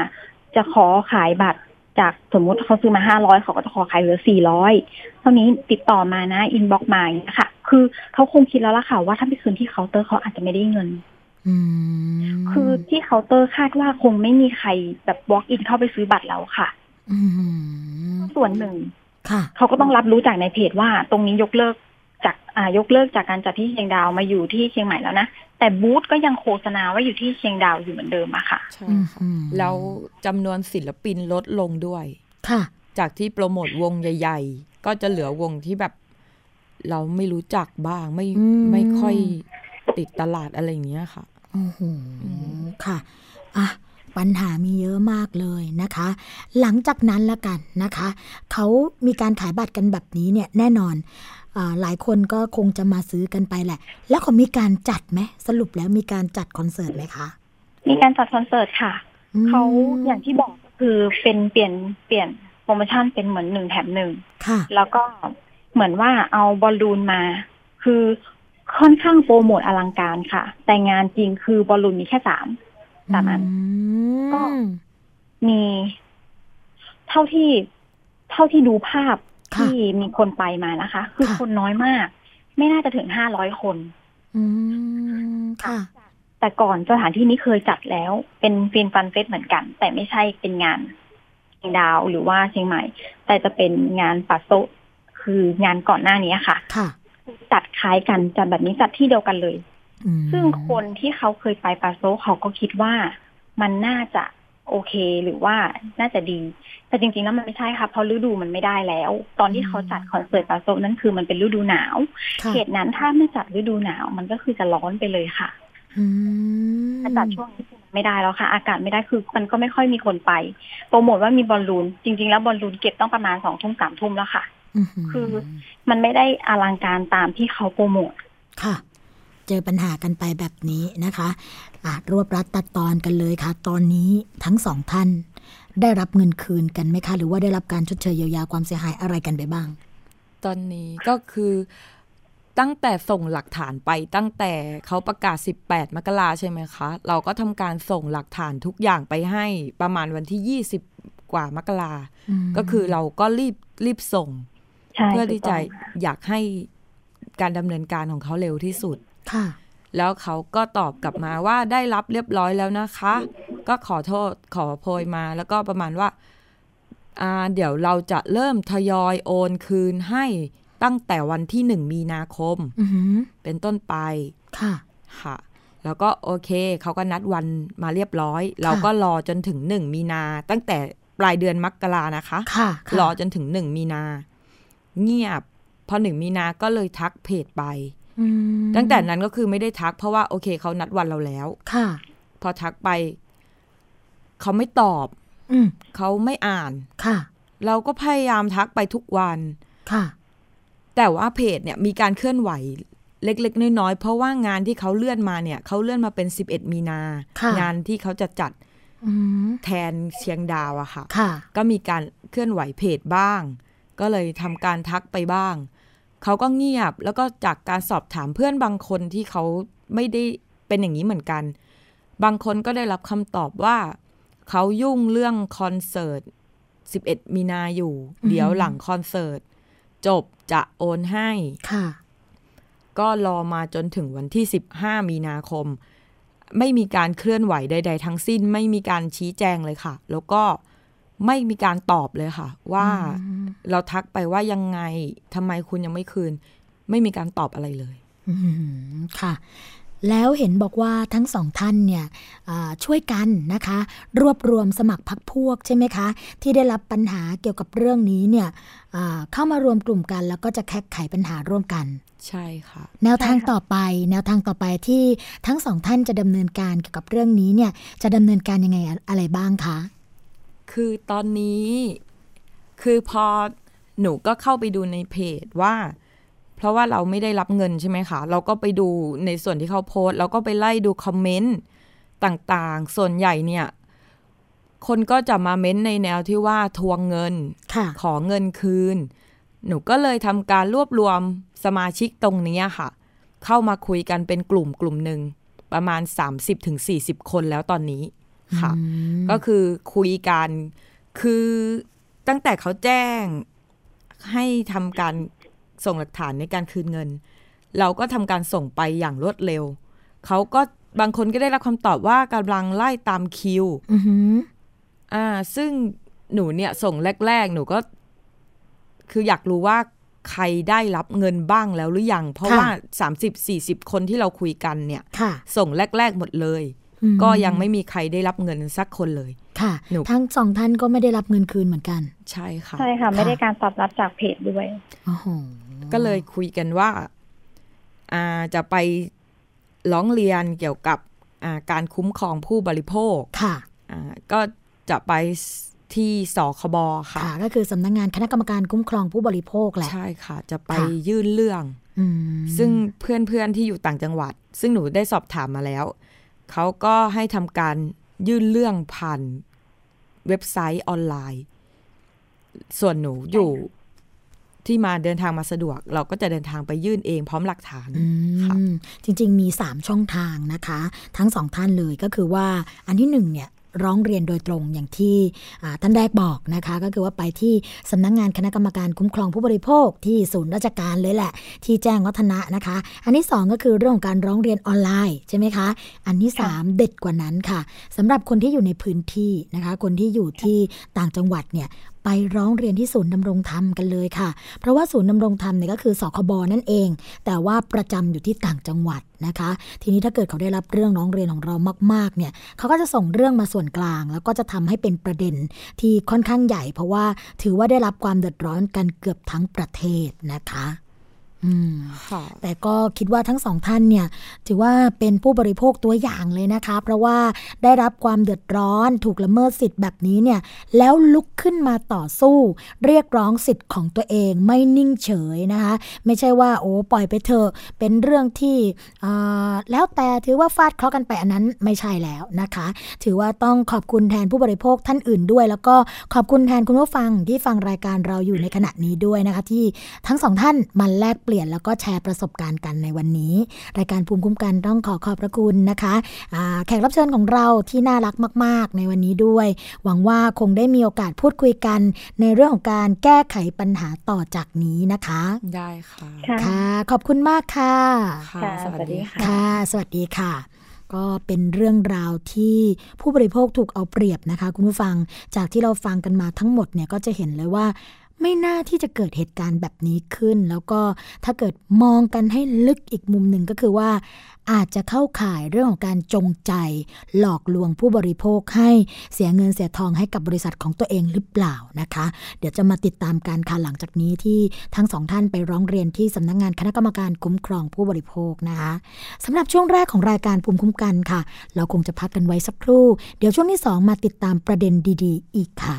จะขอขายบัตร จากสมมุติเขาซื้อมาห้าร้อยเขาก็จะขอขายเหลือสี่ร้อยเท่านี้ติดต่อมานะ inbox มาอย่างเงี้ยค่ะ คือเขาคงคิดแล้วล่ะค่ะ ว่าถ้าไปคืนที่เคาน์เตอร์เขาอาจจะไม่ได้เงินอืมคือที่เคาน์เตอร์คาดว่าคงไม่มีใครแบบ walk in เข้าไปซื้อบัตรแล้วค่ะอืมส่วนหนึ่งค่ะเขาก็ต้องรับรู้จากในเพจว่าตรงนี้ยกเลิกจากอ่ายกเลิกจากการจัดที่เชียงดาวมาอยู่ที่เชียงใหม่แล้วนะแต่บูธก็ยังโฆษณาว่าอยู่ที่เชียงดาวอยู่เหมือนเดิมอะค่ะใช่อืมค่ะอืมแล้วจำนวนศิลปินลดลงด้วยค่ะ จากที่โปรโมทวงใหญ่ ๆ ก็จะเหลือวงที่แบบ เราไม่รู้จักบ้างไม่อืมไม่ค่อยติดตลาดอะไรอย่างเงี้ยค่ะโอ้โหค่ะอะปัญหามีเยอะมากเลยนะคะ หลังจากนั้นละกันนะคะ เขามีการขายบัตรกันแบบนี้เนี่ยแน่นอนอา หลายคนก็คงจะมาซื้อกันไปแหละ แล้วเขามีการจัดไหมสรุปแล้วมีการจัดคอนเสิร์ตไหมคะ มีการจัดคอนเสิร์ตค่ะอืมเขาอย่างที่บอกก็คือเป็นเปลี่ยนเปลี่ยนโปรโมชั่นเป็นเหมือนหนึ่งแถมหนึ่งค่ะแล้วก็เหมือนว่าเอาบอลลูนมา คือค่อนข้างโปรโมทอลังการค่ะ แต่งานจริงคือบอลลูนมีแค่สามสามอันก็มี เท่าที่ เท่าที่ดูภาพค่ะ ที่มีคนไปมานะคะ คือค่ะคนน้อยมาก ไม่น่าจะถึงห้าร้อยคนอืมค่ะ แต่ก่อนสถานที่นี้เคยจัดแล้ว เป็นฟินฟันเฟสเหมือนกัน แต่ไม่ใช่เป็นงานเชียงดาวหรือว่าเชียงใหม่ แต่จะเป็นงานปัสโซะคืองานก่อนหน้านี้ค่ะ ค่ะจัดคล้ายกันจัดแบบนี้จัดที่เดียวกันเลยอืมซึ่งคนที่เขาเคยไปปาโซะเขาก็คิดว่ามันน่าจะ โอเคหรือว่าน่าจะดี แต่จริงๆแล้วมันไม่ใช่ค่ะเพราะฤดูมันไม่ได้แล้ว ตอนที่เขาจัดคอนเสิร์ตปาโซะนั่นคือมันเป็นฤดูหนาวค่ะเขตนั้นถ้าไม่จัดฤดูหนาว มันก็คือจะร้อนไปเลยค่ะอืมถ้าจัดช่วงนี้คือมันไม่ได้แล้วค่ะ อากาศไม่ได้คือมันก็ไม่ค่อยมีคนไป โปรโมทว่ามีบอลลูน จริง ๆ แล้วบอลลูนเก็บต้องประมาณสองทุ่มสามทุ่มแล้วค่ะคือมันไม่ได้อลังการตามที่เขาโปรโมทค่ะ เจอปัญหากันไปแบบนี้นะคะอะรวบรัดตัดตอนกันเลยค่ะ ตอนนี้ทั้งสองท่าน ได้รับเงินคืนกันไหมคะ หรือว่าได้รับการชดเชยเยียวยาความเสียหายอะไรกันไปบ้าง ตอนนี้ก็คือตั้งแต่ส่งหลักฐานไปตั้งแต่เขาประกาศ 18 มกราใช่ไหมคะ เราก็ทำการส่งหลักฐานทุกอย่างไปให้ประมาณวันที่ 20 กว่ามกรามก็คือเราก็รีบรีบส่งใช่เพื่อที่จะถูกต้องค่ะอยากให้การดำเนินการของเขาเร็วที่สุด ค่ะแล้วเขาก็ตอบกลับมาว่าได้รับเรียบร้อยแล้วนะคะ ก็ขอโทษขอโพยมาแล้วก็ประมาณว่าอ่าเดี๋ยวเราจะเริ่มทยอยโอนคืนให้ตั้งแต่วันที่หนึ่งมีนาคมอือหือเป็นต้นไปค่ะค่ะ แล้วก็โอเค เขาก็นัดวันมาเรียบร้อย เราก็รอจนถึงหนึ่งมีนา ตั้งแต่ปลายเดือนมกรานะคะค่ะค่ะรอจนถึงหนึ่งมีนา เงียบ พอหนึ่งมีนาก็เลยทักเพจไปอืม ตั้งแต่นั้นก็คือไม่ได้ทัก เพราะว่าโอเคเขานัดวันเราแล้ว ค่ะ พอทักไป เขาไม่ตอบ อืมเขาไม่อ่านค่ะ เราก็พยายามทักไปทุกวันค่ะ แต่ว่าเพจเนี่ยมีการเคลื่อนไหวเล็กๆ น้อยๆ เพราะว่างานที่เขาเลื่อนมาเนี่ย เขาเลื่อนมาเป็น 11 มีนาค่ะงานที่เขาจะจัดอืมแทนเชียงดาวอะค่ะค่ะ ก็มีการเคลื่อนไหวเพจบ้าง ก็เลยทำการทักไปบ้าง เขาก็เงียบ แล้วก็จากการสอบถามเพื่อนบางคนที่เขาไม่ได้เป็นอย่างนี้เหมือนกัน บางคนก็ได้รับคำตอบว่า เขายุ่งเรื่องคอนเสิร์ต 11 มีนาอยู่อืมเดี๋ยวหลังคอนเสิร์ต จบจะโอนให้ค่ะ ก็รอมาจนถึงวันที่ 15 มีนาคม ไม่มีการเคลื่อนไหวใด ๆ ทั้งสิ้น ไม่มีการชี้แจงเลยค่ะ แล้วก็ ไม่มีการตอบเลยค่ะ ว่าเราทักไปว่ายังไงทำไมคุณยังไม่คืน ไม่มีการตอบอะไรเลยอืมค่ะ แล้วเห็นบอกว่าทั้งสองท่านเนี่ยอ่าช่วยกันนะคะ รวบรวมสมัครพักพวกใช่ไหมคะ ที่ได้รับปัญหาเกี่ยวกับเรื่องนี้เนี่ยอ่าเข้ามารวมกลุ่มกัน แล้วก็จะแก้ไขปัญหาร่วมกันใช่ค่ะ แนวทางต่อไป แนวทางต่อไปที่ทั้งสองท่านจะดำเนินการเกี่ยวกับเรื่องนี้เนี่ยจะดำเนินการยังไงอะไรบ้างคะ คือตอนนี้ คือพอหนูก็เข้าไปดูในเพจว่า เพราะว่าเราไม่ได้รับเงินใช่ไหมคะ เราก็ไปดูในส่วนที่เขาโพสต์เราก็ไปไล่ดูคอมเมนต์ต่างๆ ส่วนใหญ่เนี่ย คนก็จะมาเม้นในแนวที่ว่าทวงเงินค่ะขอเงินคืน หนูก็เลยทำการรวบรวมสมาชิกตรงนี้ค่ะ เข้ามาคุยกันเป็นกลุ่มกลุ่มหนึ่งประมาณ 30-40 คนแล้วตอนนี้ ค่ะ ก็คือคุยกันคือตั้งแต่เขาแจ้งให้ทำการส่งหลักฐานในการคืนเงิน เราก็ทำการส่งไปอย่างรวดเร็ว เขาก็บางคนก็ได้รับคำตอบว่ากำลังไล่ตามคิวอือหืออ่า ซึ่งหนูเนี่ยส่งแรก ๆ หนูก็ คืออยากรู้ว่าใครได้รับเงินบ้างแล้วหรือยัง เพราะค่ะว่า30-40คนที่เราคุยกันเนี่ยค่ะส่งแรก ๆ หมดเลยอืม ก็ยังไม่มีใครได้รับเงินสักคนเลย ค่ะหนูทั้งสองท่านก็ไม่ได้รับเงินคืนเหมือนกัน ใช่ค่ะ ใช่ค่ะ ไม่ได้การตอบรับจากเพจด้วยโอ้โหก็เลยคุยกันว่าอ่าจะไปร้องเรียนเกี่ยวกับอ่าการคุ้มครองผู้บริโภค ค่ะอ่าก็จะไปที่สคบค่ะค่ะก็คือสำนักงานคณะกรรมการคุ้มครองผู้บริโภคแหละ ใช่ค่ะ จะไปค่ะยื่นเรื่องอืมซึ่งเพื่อนๆที่อยู่ต่างจังหวัด ซึ่งหนูได้สอบถามมาแล้ว เขาก็ให้ทำการยื่นเรื่องผ่านเว็บไซต์ออนไลน์ ส่วนหนูอยู่ที่มาเดินทางมาสะดวก เราก็จะเดินทางไปยื่นเองพร้อมหลักฐานอืค่ะมจริง ๆ มี 3 ช่องทางนะคะ ทั้งสองท่านเลยก็คือว่าอันที่หนึ่งเนี่ย ร้องเรียนโดยตรงอย่างที่อ่าท่านแรกบอกนะคะ ก็คือว่าไปที่สำนักงานคณะกรรมการคุ้มครองผู้บริโภคที่ศูนย์ราชการเลยแหละ ที่แจ้งวัฒนะนะคะ อันที่สองก็คือเรื่องของการร้องเรียนออนไลน์ใช่ไหมคะ อันที่สามเด็ดกว่านั้นค่ะสำหรับคนที่อยู่ในพื้นที่นะคะ คนที่อยู่ที่ต่างจังหวัดเนี่ย ไปร้องเรียนที่ศูนย์ดำรงธรรมกันเลยค่ะ เพราะว่าศูนย์ดำรงธรรมเนี่ยก็คือสคบนั่นเอง แต่ว่าประจำอยู่ที่ต่างจังหวัดนะคะ ทีนี้ถ้าเกิดเขาได้รับเรื่องร้องเรียนของเรามากๆเนี่ยเขาก็จะส่งเรื่องมาส่วนกลาง แล้วก็จะทำให้เป็นประเด็นที่ค่อนข้างใหญ่ เพราะว่าถือว่าได้รับความเดือดร้อนกันเกือบทั้งประเทศนะคะ แต่ก็คิดว่าทั้งสองท่านเนี่ยถือว่าเป็นผู้บริโภคตัวอย่างเลยนะคะ เพราะว่าได้รับความเดือดร้อนถูกละเมิดสิทธิ์แบบนี้เนี่ยแล้วลุกขึ้นมาต่อสู้ เรียกร้องสิทธิ์ของตัวเองไม่นิ่งเฉยนะคะ ไม่ใช่ว่าโอ้ปล่อยไปเถอะเป็นเรื่องที่แล้วแต่ถือว่าฟาดเคราะห์กันไปอันนั้นไม่ใช่แล้วนะคะ ถือว่าต้องขอบคุณแทนผู้บริโภคท่านอื่นด้วย แล้วก็ขอบคุณแทนคุณผู้ฟังที่ฟังรายการเราอยู่ในขณะนี้ด้วยนะคะ ที่ทั้งสองท่านมาแลกเปลี่ยนลี่ยนแล้วก็แชร์ประสบการณ์กันในวันนี้ รายการภูมิคุ้มกันต้องขอขอบพระคุณนะคะะแขกรับเชิญของเราที่น่ารักมาก ๆ ในวันนี้ด้วย หวังว่าคงได้มีโอกาสพูดคุยกัน ในเรื่องของการแก้ไขปัญหาต่อจากนี้นะคะ ได้ค่ะค่ะ ขอบคุณมากค่ะค่ะค่ะสวัสดีค่ะค่ะ สวัสดีค่ะก็เป็นเรื่องราวที่ผู้บริโภคถูกเอาเปรียบนะคะ คุณผู้ฟังจากที่เราฟังกันมาทั้งหมดเนี่ยก็จะเห็นเลยว่า ไม่น่าที่จะเกิดเหตุการณ์แบบนี้ขึ้น แล้วก็ถ้าเกิดมองกันให้ลึกอีกมุมหนึ่งก็คือว่า อาจจะเข้าข่ายเรื่องของการจงใจ หลอกลวงผู้บริโภคให้เสียเงินเสียทองให้กับบริษัทของตัวเองหรือเปล่านะคะ เดี๋ยวจะมาติดตามการค่ะหลังจากนี้ที่ทั้งสองท่านไปร้องเรียนที่สำนักงงานคณะกรรมการคุ้มครองผู้บริโภคนะคะสำหรับช่วงแรกของรายการภูมิคุ้มกันค่ะ เราคงจะพักกันไว้สักครู่ เดี๋ยวช่วงที่สองมาติดตามประเด็นดี ๆ อีกค่ะ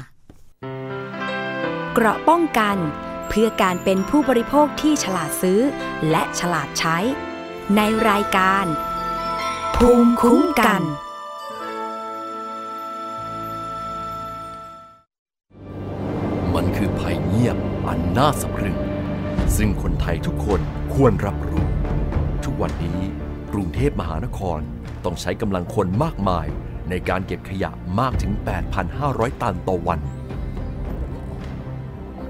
เกราะป้องกัน เพื่อการเป็นผู้บริโภคที่ฉลาดซื้อ และฉลาดใช้ ในรายการ ภูมิคุ้มกัน มันคือภัยเงียบอันน่าสะพรึง ซึ่งคนไทยทุกคนควรรับรู้ ทุกวันนี้กรุงเทพมหานครต้องใช้กำลังคนมากมายในการเก็บขยะมากถึง 8,500 ตันต่อวัน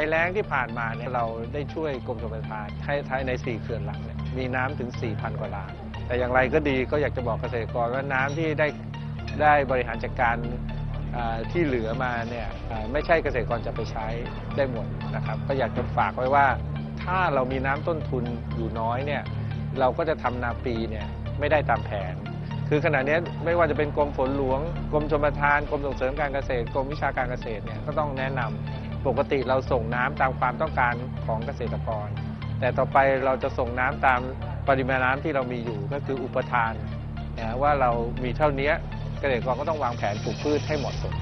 ภัยแล้งที่ผ่านมาเนี่ยเราได้ช่วยกรมชลประทานให้ใช้ใน 4 เขื่อนหลักเนี่ยมีน้ำถึง 4,000 กว่าล้าน แต่อย่างไรก็ดีก็อยากจะบอกเกษตรกรว่าน้ำที่ได้ได้บริหารจัดการที่เหลือมาเนี่ยไม่ใช่เกษตรกรจะไปใช้ได้หมดนะครับ ก็อยากจะฝากไว้ว่า ถ้าเรามีน้ำต้นทุนอยู่น้อยเนี่ยเราก็จะทำนาปีเนี่ยไม่ได้ตามแผน คือขณะนี้ไม่ว่าจะเป็นกรมฝนหลวง กรมชลประทาน กรมส่งเสริมการเกษตร กรมวิชาการเกษตรเนี่ยก็ต้องแนะนำ ปกติเราส่งน้ำตามความต้องการของเกษตรกร แต่ต่อไปเราจะส่งน้ำตามปริมาณน้ำที่เรามีอยู่ก็คืออุปทานนะว่าเรามีเท่านี้เกษตรกรก็ต้องวางแผนปลูกพืชให้เหมาะสม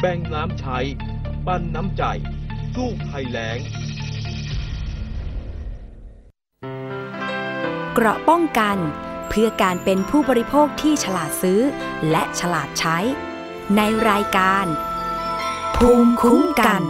แบ่งน้ำใช้ปั้นน้ำใจ สู้ภัยแล้ง เกราะป้องกันเพื่อการเป็นผู้บริโภคที่ฉลาดซื้อ และฉลาดใช้ ในรายการ ภูมิคุ้มกัน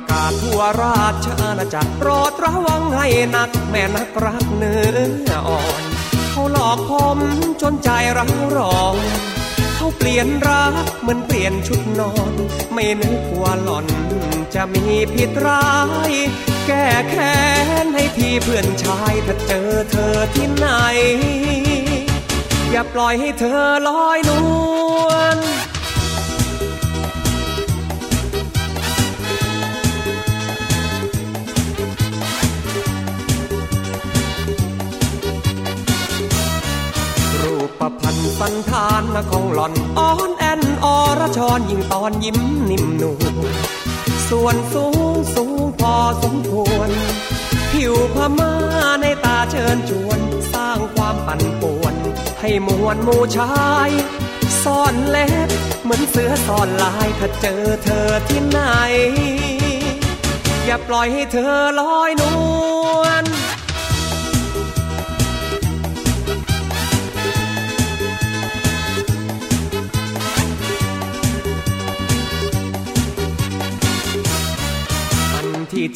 ประกาศทั่วราชอาณาจักรโปรดระวังให้นัก แม่นักรักเนื้ออ่อน เขาหลอกผมจนใจรังรองเขาเปลี่ยนรักเหมือนเปลี่ยนชุดนอน ไม่นึกว่าหล่อนจะมีผิดร้าย แก้แค้นให้พี่เพื่อนชายถ้าเจอเธอที่ไหน อย่าปล่อยให้เธอลอยนวล สันธานของหล่อนอ่อนแอนอรชรยิ่งตอนยิ้มนิ่มนวลส่วนสูงสูงพอสมควร ผิวพม่าในตาเชิญชวน สร้างความปั่นป่วน ให้มวลมูชายซ่อนเล็บเหมือนเสือซ่อนลายถ้าเจอเธอที่ไหน อย่าปล่อยให้เธอลอยน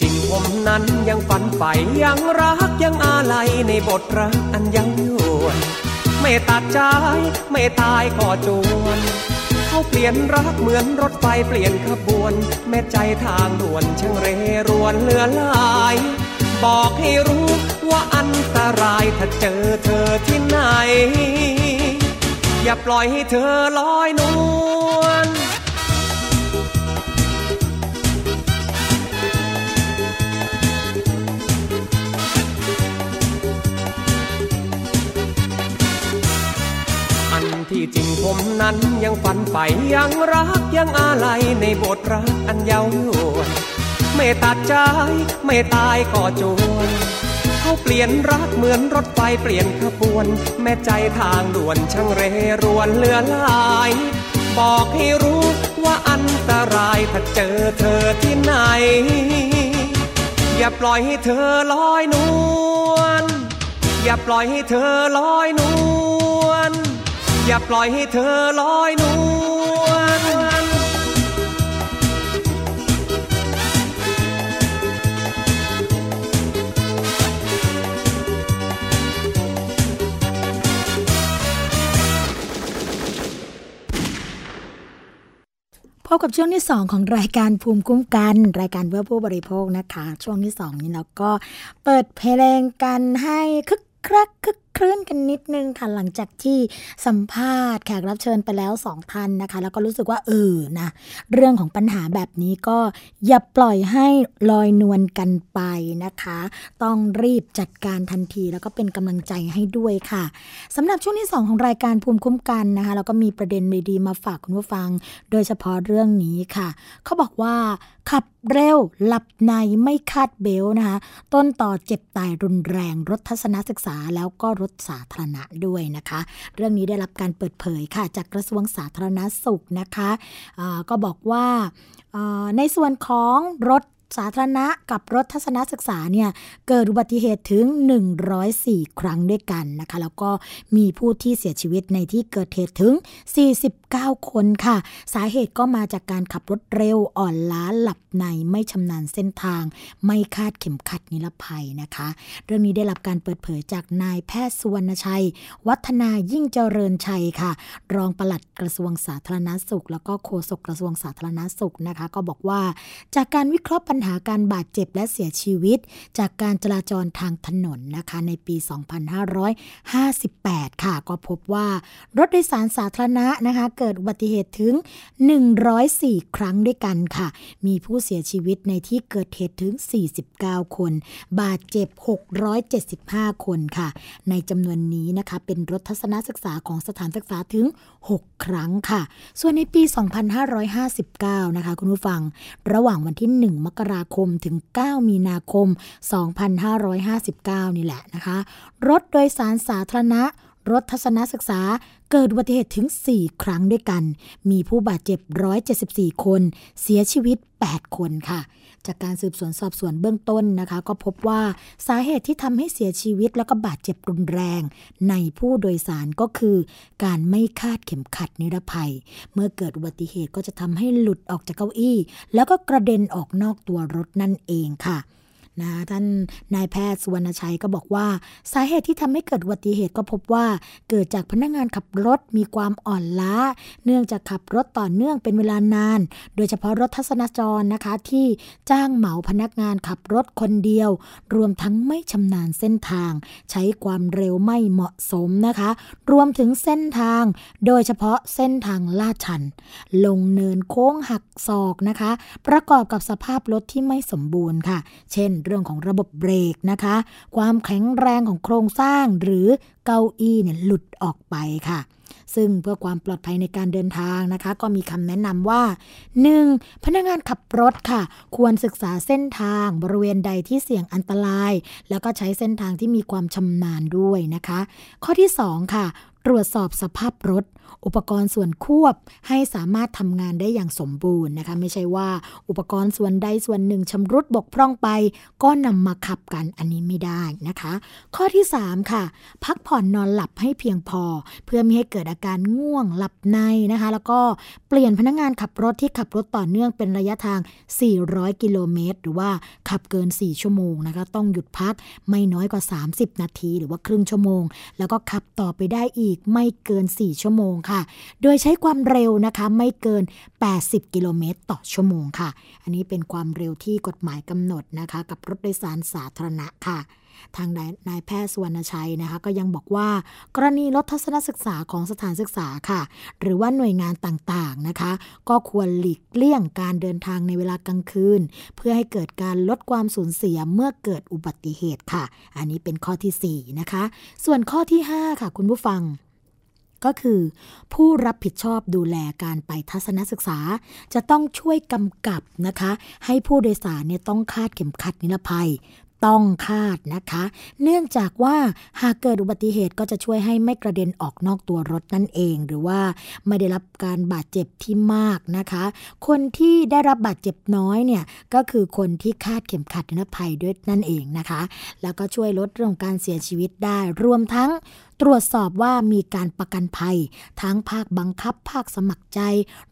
จริงผมนั้นยังฝันใฝ่ยังรักยังอาลัยในบทรักอันยังยวนไม่ตัดใจไม่ตายก็จวนเขาเปลี่ยนรักเหมือนรถไฟเปลี่ยนขบวน แม่ใจทางด่วนช่างเรรวนเลือลาย บอกให้รู้ว่าอันตรายถ้าเจอเธอที่ไหน อย่าปล่อยให้เธอลอยนวล จริงผมนั้นยังฝันใฝ่ยังรักยังอาลัยในบทรักอันเยาวยวนไม่ตัดใจไม่ตายก็จวนเขาเปลี่ยนรักเหมือนรถไฟเปลี่ยนขบวน แม่ใจทางด่วนช่างเรรวนเลือลาย บอกให้รู้ว่าอันตรายถ้าเจอเธอที่ไหน อย่าปล่อยให้เธอลอยนวลอย่าปล่อยให้เธอลอยนวล อย่าปล่อยให้เธอลอยนวลพบกับช่วงที่ 2 ของรายการภูมิคุ้มกัน รายการเพื่อผู้บริโภคนะคะ ช่วงที่ 2 นี้เราก็เปิดเพลงกันให้คึกครักคึก คลื่นกันนิดนึงค่ะหลังจากที่สัมภาษณ์แขกรับเชิญไปแล้วสองท่านนะคะ แล้วก็รู้สึกว่าเออนะเรื่องของปัญหาแบบนี้ก็อย่าปล่อยให้ลอยนวลกันไปนะคะ ต้องรีบจัดการทันทีแล้วก็เป็นกำลังใจให้ด้วยค่ะสำหรับช่วงที่ 2 ของรายการภูมิคุ้มกันนะคะแล้วก็มีประเด็นดีๆมาฝากคุณผู้ฟัง โดยเฉพาะเรื่องนี้ค่ะ เขาบอกว่าขับเร็ว หลับในไม่คาดเบลนะคะ ต้นต่อเจ็บตายรุนแรง รถทัศนศึกษาแล้วก็รถสาธารณะด้วยนะคะ เรื่องนี้ได้รับการเปิดเผยค่ะ จากกระทรวงสาธารณสุขนะคะก็บอกว่าในส่วนของรถ สาธารณะกับรถทัศนศึกษาเนี่ยเกิดอุบัติเหตุถึง 104 ครั้งด้วยกันนะคะ แล้วก็มีผู้ที่เสียชีวิตในที่เกิดเหตุถึง 49 คนค่ะ สาเหตุก็มาจากการขับรถเร็วอ่อนล้าหลับในไม่ชำนาญเส้นทาง ไม่คาดเข็มขัดนิรภัยนะคะ เรื่องนี้ได้รับการเปิดเผยจากนายแพทย์สุวรรณชัย วัฒนายิ่งเจริญชัยค่ะ รองปลัดกระทรวงสาธารณสุข แล้วก็โฆษกกระทรวงสาธารณสุขนะคะ ก็บอกว่าจากการวิเคราะห์ปัญหาการบาดเจ็บและเสียชีวิต จากการจราจรทางถนนนะคะในปี 2558 ค่ะ ก็พบว่ารถโดยสารสาธารณะนะคะเกิดอุบัติเหตุถึง 104 ครั้งด้วยกันค่ะ มีผู้เสียชีวิตในที่เกิดเหตุถึง 49 คน บาดเจ็บ 675 คนค่ะ ในจำนวนนี้นะคะเป็นรถทัศนศึกษาของสถานศึกษาถึง 6 ครั้งค่ะ ส่วนในปี 2559 นะคะคุณผู้ฟัง ระหว่างวันที่ 1 มกราคมถึง 9 มีนาคม 2559 นี่แหละนะคะ รถโดยสารสาธารณะ รถทัศนศึกษาเกิดอุบัติเหตุถึง 4 ครั้งด้วยกัน มีผู้บาดเจ็บ 174 คน เสียชีวิต 8 คนค่ะ จากการสืบสวนสอบสวนเบื้องต้นนะคะ ก็พบว่าสาเหตุที่ทำให้เสียชีวิตแล้วก็บาดเจ็บรุนแรง ในผู้โดยสารก็คือ การไม่คาดเข็มขัดนิรภัย เมื่อเกิดอุบัติเหตุก็จะทำให้หลุดออกจากเก้าอี้ แล้วก็กระเด็นออกนอกตัวรถนั่นเองค่ะ นะท่านนายแพทย์สุวรรณชัยก็บอกว่า สาเหตุที่ทำให้เกิดอุบัติเหตุก็พบว่าเกิดจากพนักงานขับรถมีความอ่อนล้า เนื่องจากขับรถต่อเนื่องเป็นเวลานาน โดยเฉพาะรถทัศนจรนะคะ ที่จ้างเหมาพนักงานขับรถคนเดียว รวมทั้งไม่ชำนาญเส้นทาง ใช้ความเร็วไม่เหมาะสมนะคะ รวมถึงเส้นทาง โดยเฉพาะเส้นทางลาดชัน ลงเนินโค้งหักศอกนะคะ ประกอบกับสภาพรถที่ไม่สมบูรณ์ค่ะ เช่นเรื่องของระบบเบรกนะคะ ความแข็งแรงของโครงสร้างหรือเก้าอี้เนี่ยหลุดออกไปค่ะ ซึ่งเพื่อความปลอดภัยในการเดินทางนะคะ ก็มีคำแนะนำว่า 1. พนักงานขับรถค่ะ ควรศึกษาเส้นทางบริเวณใดที่เสี่ยงอันตราย แล้วก็ใช้เส้นทางที่มีความชำนาญด้วยนะคะ ข้อที่ 2 ค่ะ ตรวจสอบสภาพรถอุปกรณ์ส่วนควบให้สามารถทำงานได้อย่างสมบูรณ์นะคะ ไม่ใช่ว่าอุปกรณ์ส่วนใดส่วนหนึ่งชำรุดบกพร่องไป ก็นำมาขับกันอันนี้ไม่ได้นะคะ ข้อที่ 3 ค่ะ พักผ่อนนอนหลับให้เพียงพอ เพื่อไม่ให้เกิดอาการง่วงหลับในนะคะ แล้วก็เปลี่ยนพนักงานขับรถที่ขับรถต่อเนื่องเป็นระยะทาง 400 กิโลเมตร หรือว่าขับเกิน 4 ชั่วโมงนะคะ ต้องหยุดพักไม่น้อยกว่า 30 นาที หรือว่าครึ่งชั่วโมง แล้วก็ขับต่อไปได้อีกไม่เกิน 4 ชั่วโมงค่ะ โดยใช้ความเร็วนะคะไม่เกิน 80 กิโลเมตรต่อชั่วโมงค่ะ อันนี้เป็นความเร็วที่กฎหมายกำหนดนะคะ กับรถโดยสารสาธารณะค่ะทางนายแพทย์สุวรรณชัยนะคะก็ยังบอกว่ากรณีลดทัศนศึกษาของสถานศึกษาค่ะ หรือว่าหน่วยงานต่างๆนะคะ ก็ควรหลีกเลี่ยงการเดินทางในเวลากลางคืน เพื่อให้เกิดการลดความสูญเสียเมื่อเกิดอุบัติเหตุค่ะ อันนี้เป็นข้อที่ 4 นะคะ ส่วนข้อที่ 5 ค่ะ คุณผู้ฟัง ก็คือ ผู้รับผิดชอบดูแลการไปทัศนศึกษา จะต้องช่วยกำกับนะคะ ให้ผู้โดยสารเนี่ยต้องคาดเข็มขัดนิรภัยต้องคาดนะคะ เนื่องจากว่าหากเกิดอุบัติเหตุก็จะช่วยให้ไม่กระเด็นออกนอกตัวรถนั่นเอง หรือว่าไม่ได้รับการบาดเจ็บที่มากนะคะ คนที่ได้รับบาดเจ็บน้อยเนี่ยก็คือคนที่คาดเข็มขัดนิรภัยด้วยนั่นเองนะคะ แล้วก็ช่วยลดเรื่องการเสียชีวิตได้ รวมทั้งตรวจสอบว่ามีการประกันภัย ทั้งภาคบังคับ ภาคสมัครใจ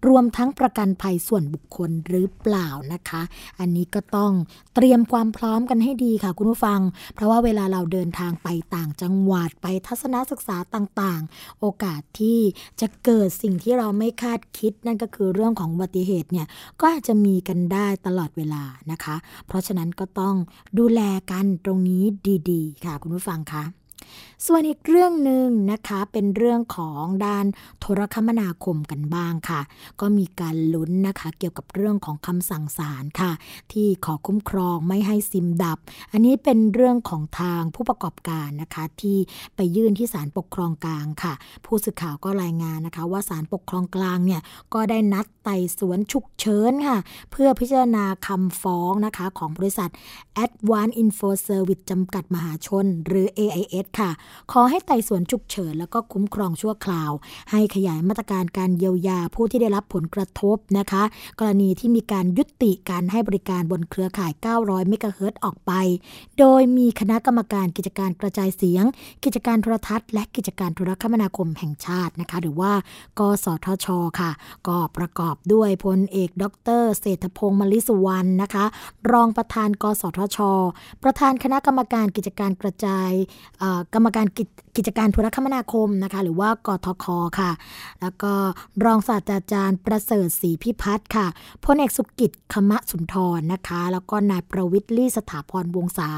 รวมทั้งประกันภัยส่วนบุคคลหรือเปล่านะคะ อันนี้ก็ต้องเตรียมความพร้อมกันให้ดีค่ะคุณผู้ฟัง เพราะว่าเวลาเราเดินทางไปต่างจังหวัดไปทัศนศึกษาต่างๆ โอกาสที่จะเกิดสิ่งที่เราไม่คาดคิด นั่นก็คือเรื่องของอุบัติเหตุเนี่ยก็อาจจะมีกันได้ตลอดเวลานะคะ เพราะฉะนั้นก็ต้องดูแลกันตรงนี้ดี ๆ ค่ะคุณผู้ฟังคะ ส่วนอีกเรื่องหนึ่งนะคะเป็นเรื่องของด้านโทรคมนาคมกันบ้างค่ะ ก็มีการลุ้นนะคะเกี่ยวกับเรื่องของคำสั่งศาลค่ะ ที่ขอคุ้มครองไม่ให้ซิมดับ อันนี้เป็นเรื่องของทางผู้ประกอบการนะคะที่ไปยื่นที่ศาลปกครองกลางค่ะ ผู้สื่อข่าวก็รายงานนะคะ ว่าศาลปกครองกลางเนี่ยก็ได้นัดไต่สวนฉุกเฉินค่ะ เพื่อพิจารณาคำฟ้องนะคะของบริษัท Advanced Info Service จำกัดมหาชน หรือ AIS ค่ะ ขอให้ไต่สวนฉุกเฉินแล้วก็คุ้มครองชั่วคราว ให้ขยายมาตรการการเยียวยาผู้ที่ได้รับผลกระทบนะคะ กรณีที่มีการยุติการให้บริการบนเครือข่าย 900 เมกะเฮิรต์ออกไป โดยมีคณะกรรมการกิจการกระจายเสียง กิจการโทรทัศน์ และกิจการโทรคมนาคมแห่งชาตินะคะ หรือว่า กสทช ค่ะ ก็ประกอบด้วยพลเอก ดร เศรษฐพงศ์มลิสุวรรณนะคะ รองประธาน กสทช ประธานคณะกรรมการกิจการกระจายกรรมการกิจการโทรคมนาคมนะคะ หรือว่ากทคค่ะ แล้วก็รองศาสตราจารย์ประเสริฐศรีพิพัฒน์ค่ะพลเอกสุกิจคมะสุนทรนะคะ แล้วก็นายประวิทย์ลี่สถาพรวงศา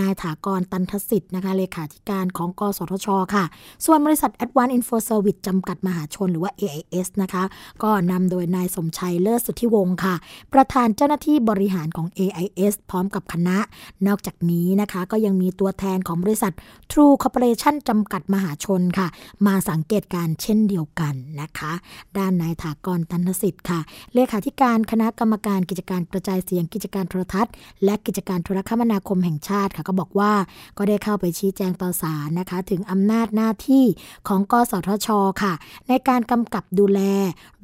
นายถากรตันทสิทธิ์นะคะเลขาธิการของกสทช ค่ะ ส่วนบริษัท Advanced Info Service จำกัดมหาชนหรือว่า AIS นะคะ ก็นำโดยนายสมชัยเลิศสุทธิวงศ์ค่ะ ประธานเจ้าหน้าที่บริหารของ AIS พร้อมกับคณะ นอกจากนี้นะคะก็ยังมีตัวแทนของบริษัท True Corporation จำกัดมหาชนค่ะ มาสังเกตการเช่นเดียวกันนะคะ ด้านนายถากรตันสิทธิ์ค่ะ เลขาธิการคณะกรรมการกิจการกระจายเสียงกิจการโทรทัศน์ และกิจการโทรคมนาคมแห่งชาติค่ะก็บอกว่าก็ได้เข้าไปชี้แจงต่อศาลนะคะ ถึงอำนาจหน้าที่ของกสทชค่ะ ในการกำกับดูแล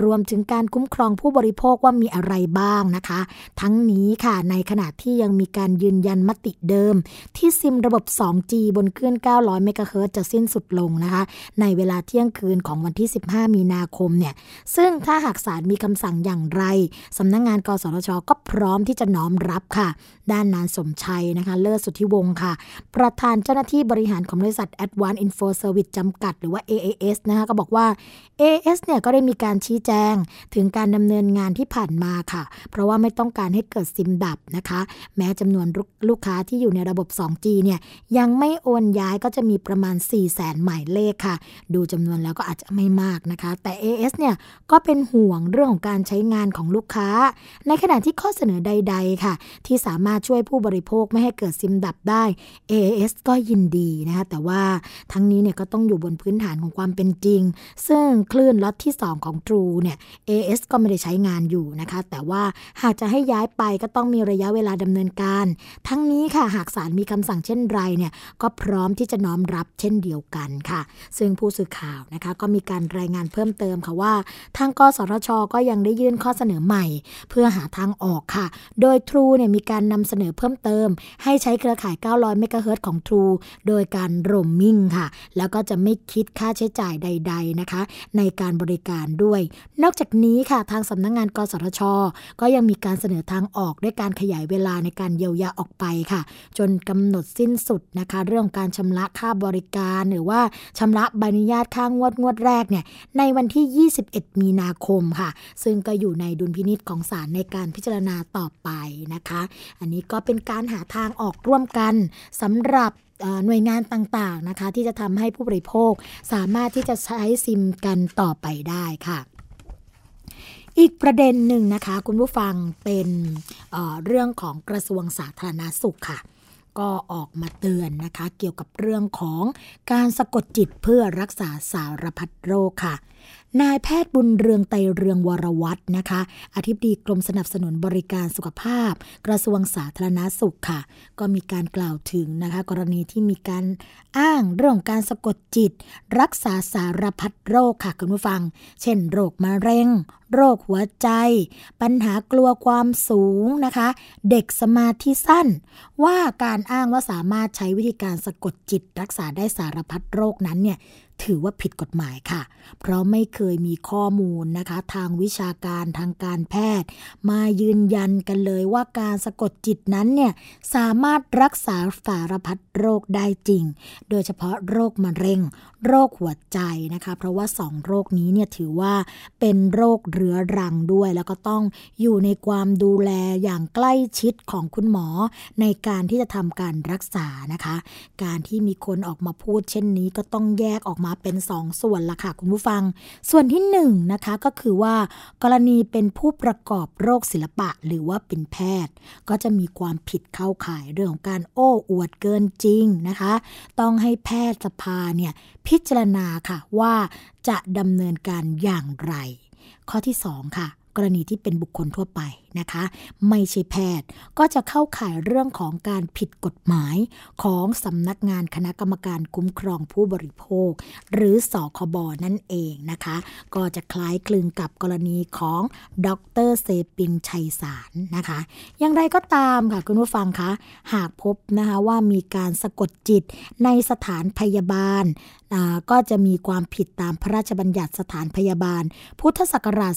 รวมถึงการคุ้มครองผู้บริโภคว่ามีอะไรบ้างนะคะ ทั้งนี้ค่ะในขณะที่ยังมีการยืนยันมติเดิม ที่ซิมระบบ 2G บนเคลื่น900 เมกะเฮิรตซ์จะสิ้นสุดลงนะคะ ในเวลาเที่ยงคืนของวันที่ 15 มีนาคมเนี่ย ซึ่งถ้าหากศาลมีคำสั่งอย่างไรสำนักงงาน กสทช ก็พร้อมที่จะน้อมรับค่ะ ด้านนานสมชัยนะคะ เลิศสุทธิวงศ์ค่ะ ประธานเจ้าหน้าที่บริหารของบริษัท Advanced Info Service จำกัด หรือว่า AAS นะคะ ก็บอกว่า AAS เนี่ยก็ได้มีการชี้แจงถึงการดำเนินงานที่ผ่านมาค่ะ เพราะว่าไม่ต้องการให้เกิดซิมดับนะคะ แม้จำนวนลูกค้าที่อยู่ในระบบ 2G เนี่ยยังไม่โอนย้ายก็จะมีประมาณ 4 0 0แสนหมายเลขค่ะ ดูจำนวนแล้วก็อาจจะไม่มากนะคะ แต่ AS เนี่ยก็เป็นห่วงเรื่องของการใช้งานของลูกค้า ในขณะที่ข้อเสนอใด ๆ ค่ะ ที่สามารถช่วยผู้บริโภคไม่ให้เกิดซิมดับได้ AS ก็ยินดีนะคะ แต่ว่าทั้งนี้เนี่ยก็ต้องอยู่บนพื้นฐานของความเป็นจริง ซึ่งคลื่นล็อตที่ 2 ของ True เนี่ย AS ก็ไม่ได้ใช้งานอยู่นะคะ แต่ว่าหากจะให้ย้ายไปก็ต้องมีระยะเวลาดำเนินการ ทั้งนี้ค่ะหากศาลมีคำสั่งเช่นไรเนี่ยก็พร้อมมที่จะน้อมรับเช่นเดียวกันค่ะ ซึ่งผู้สื่อข่าวนะคะก็มีการรายงานเพิ่มเติมค่ะว่า ทางกสทช ก็ยังได้ยื่นข้อเสนอใหม่ เพื่อหาทางออกค่ะ โดย True เนี่ยมีการนำเสนอเพิ่มเติม ให้ใช้เครือข่าย 900 เมกะเฮิรตของ True โดยการโรมมิ่งค่ะ แล้วก็จะไม่คิดค่าใช้จ่ายใด ๆนะคะ ในการบริการด้วย นอกจากนี้ค่ะทางสำนักงงาน กสทช ก็ยังมีการเสนอทางออกด้วยการขยายเวลาในการเยียวยาออกไปค่ะ จนกำหนดสิ้นสุดนะคะ เรื่องการชำระค่าบริการ หรือว่าชำระใบอนุญาตค่างวดงวดแรกเนี่ยในวันที่ 21 มีนาคมค่ะ ซึ่งก็อยู่ในดุลพินิษของศาลในการพิจารณาต่อไปนะคะ อันนี้ก็เป็นการหาทางออกร่วมกันสำหรับหน่วยงานต่างๆนะคะ ที่จะทำให้ผู้บริโภคสามารถที่จะใช้ซิมกันต่อไปได้ค่ะอีกประเด็นหนึ่งนะคะ คุณผู้ฟังเป็นเเรื่องของกระทรวงสาธารณาสุขค่ะ ก็ออกมาเตือนนะคะ เกี่ยวกับเรื่องของการสะกดจิตเพื่อรักษาสารพัดโรคค่ะ นายแพทย์บุญเรืองไตเรืองวรวัฒนะคะ อธิบดีกรมสนับสนุนบริการสุขภาพ กระทรวงสาธารณาสุขค่ะ ก็มีการกล่าวถึงนะคะ กรณีที่มีการอ้างเรื่องการสะกดจิต รักษาสารพัดโรคค่ะคุณผู้ฟัง เช่น โรคมะเร็ง โรคหัวใจ ปัญหากลัวความสูงนะคะ เด็กสมาธิสั้น ว่าการอ้างว่าสามารถใช้วิธีการสะกดจิต รักษาได้สารพัดโรคนั้นเนี่ย ถือว่าผิดกฎหมายค่ะ เพราะไม่เคยมีข้อมูลนะคะ ทางวิชาการทางการแพทย์ มายืนยันกันเลยว่าการสะกดจิตนั้นเนี่ยสามารถรักษาสารพัดโรคได้จริง โดยเฉพาะโรคมะเร็ง โรคหัวใจนะคะ เพราะว่าสองโรคนี้เนี่ยถือว่าเป็นโรคเรื้อรังด้วย แล้วก็ต้องอยู่ในความดูแลอย่างใกล้ชิดของคุณหมอ ในการที่จะทำการรักษานะคะ การที่มีคนออกมาพูดเช่นนี้ก็ต้องแยกออกมาาเป็น2สส่วนละค่ะคุณผู้ฟัง ส่วนที่1นนะคะก็คือว่ากรณีเป็นผู้ประกอบโรคศิลปะหรือว่าเป็นแพทย์ ก็จะมีความผิดเข้าข่ายเรื่องของการโอ้อวดเกินจริงนะคะ ต้องให้แพทย์สภาเนี่ยพิจารณาค่ะว่าจะดำเนินการอย่างไร ข้อที่ 2 ค่ะ กรณีที่เป็นบุคคลทั่วไป นะคะ ไม่ใช่แพทย์ ก็จะเข้าข่ายเรื่องของการผิดกฎหมายของสำนักงานคณะกรรมการคุ้มครองผู้บริโภค หรือสคบนั่นเองนะคะ ก็จะคล้ายคลึงกับกรณีของดรเซปิงชัยสารนะคะ อย่างไรก็ตามค่ะคุณผู้ฟังคะหากพบนะคะว่ามีการสะกดจิตในสถานพยาบาลก็จะมีความผิดตามพระราชบัญญัติสถานพยาบาล พุทธศักราช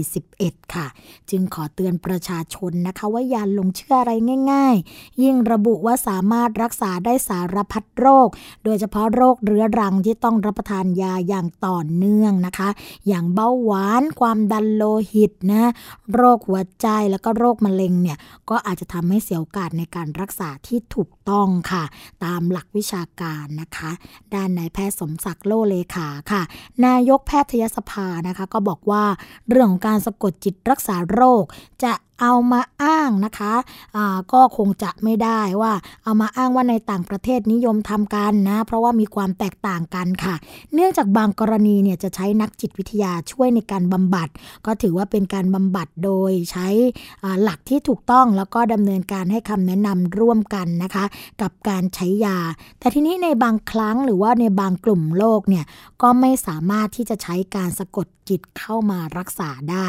2541 ค่ะจึงขอเตือนประชาชนนะคะ ว่าอย่าลงเชื่ออะไรง่าย ๆ ยิ่งระบุว่าสามารถรักษาได้สารพัดโรค โดยเฉพาะโรคเรื้อรังที่ต้องรับประทานยาอย่างต่อเนื่องนะคะ อย่างเบาหวานความดันโลหิตนะโรคหัวใจแล้วก็โรคมะเร็งเนี่ยก็อาจจะทำให้เสียโอกาสในการรักษาที่ถูก ต้องค่ะ ตามหลักวิชาการนะคะ ด้านนายแพทย์สมศักดิ์โลเลขาค่ะ นายกแพทยสภานะคะ ก็บอกว่าเรื่องของการสะกดจิตรักษาโรค จะ เอามาอ้างนะคะะก็คงจะไม่ได้ว่าเอามาอ้างว่าในต่างประเทศนิยมทำกันนะ เพราะว่ามีความแตกต่างกันค่ะ เนื่องจากบางกรณีเนี่ยจะใช้นักจิตวิทยาช่วยในการบำบัด ก็ถือว่าเป็นการบำบัดโดยใช้หลักที่ถูกต้องแล้วก็ดำเนินการให้คำแนะนำร่วมกันนะคะ กับการใช้ยา แต่ทีนี้ในบางครั้งหรือว่าในบางกลุ่มโรคเนี่ยก็ไม่สามารถที่จะใช้การสะกดจิตเข้ามารักษาได้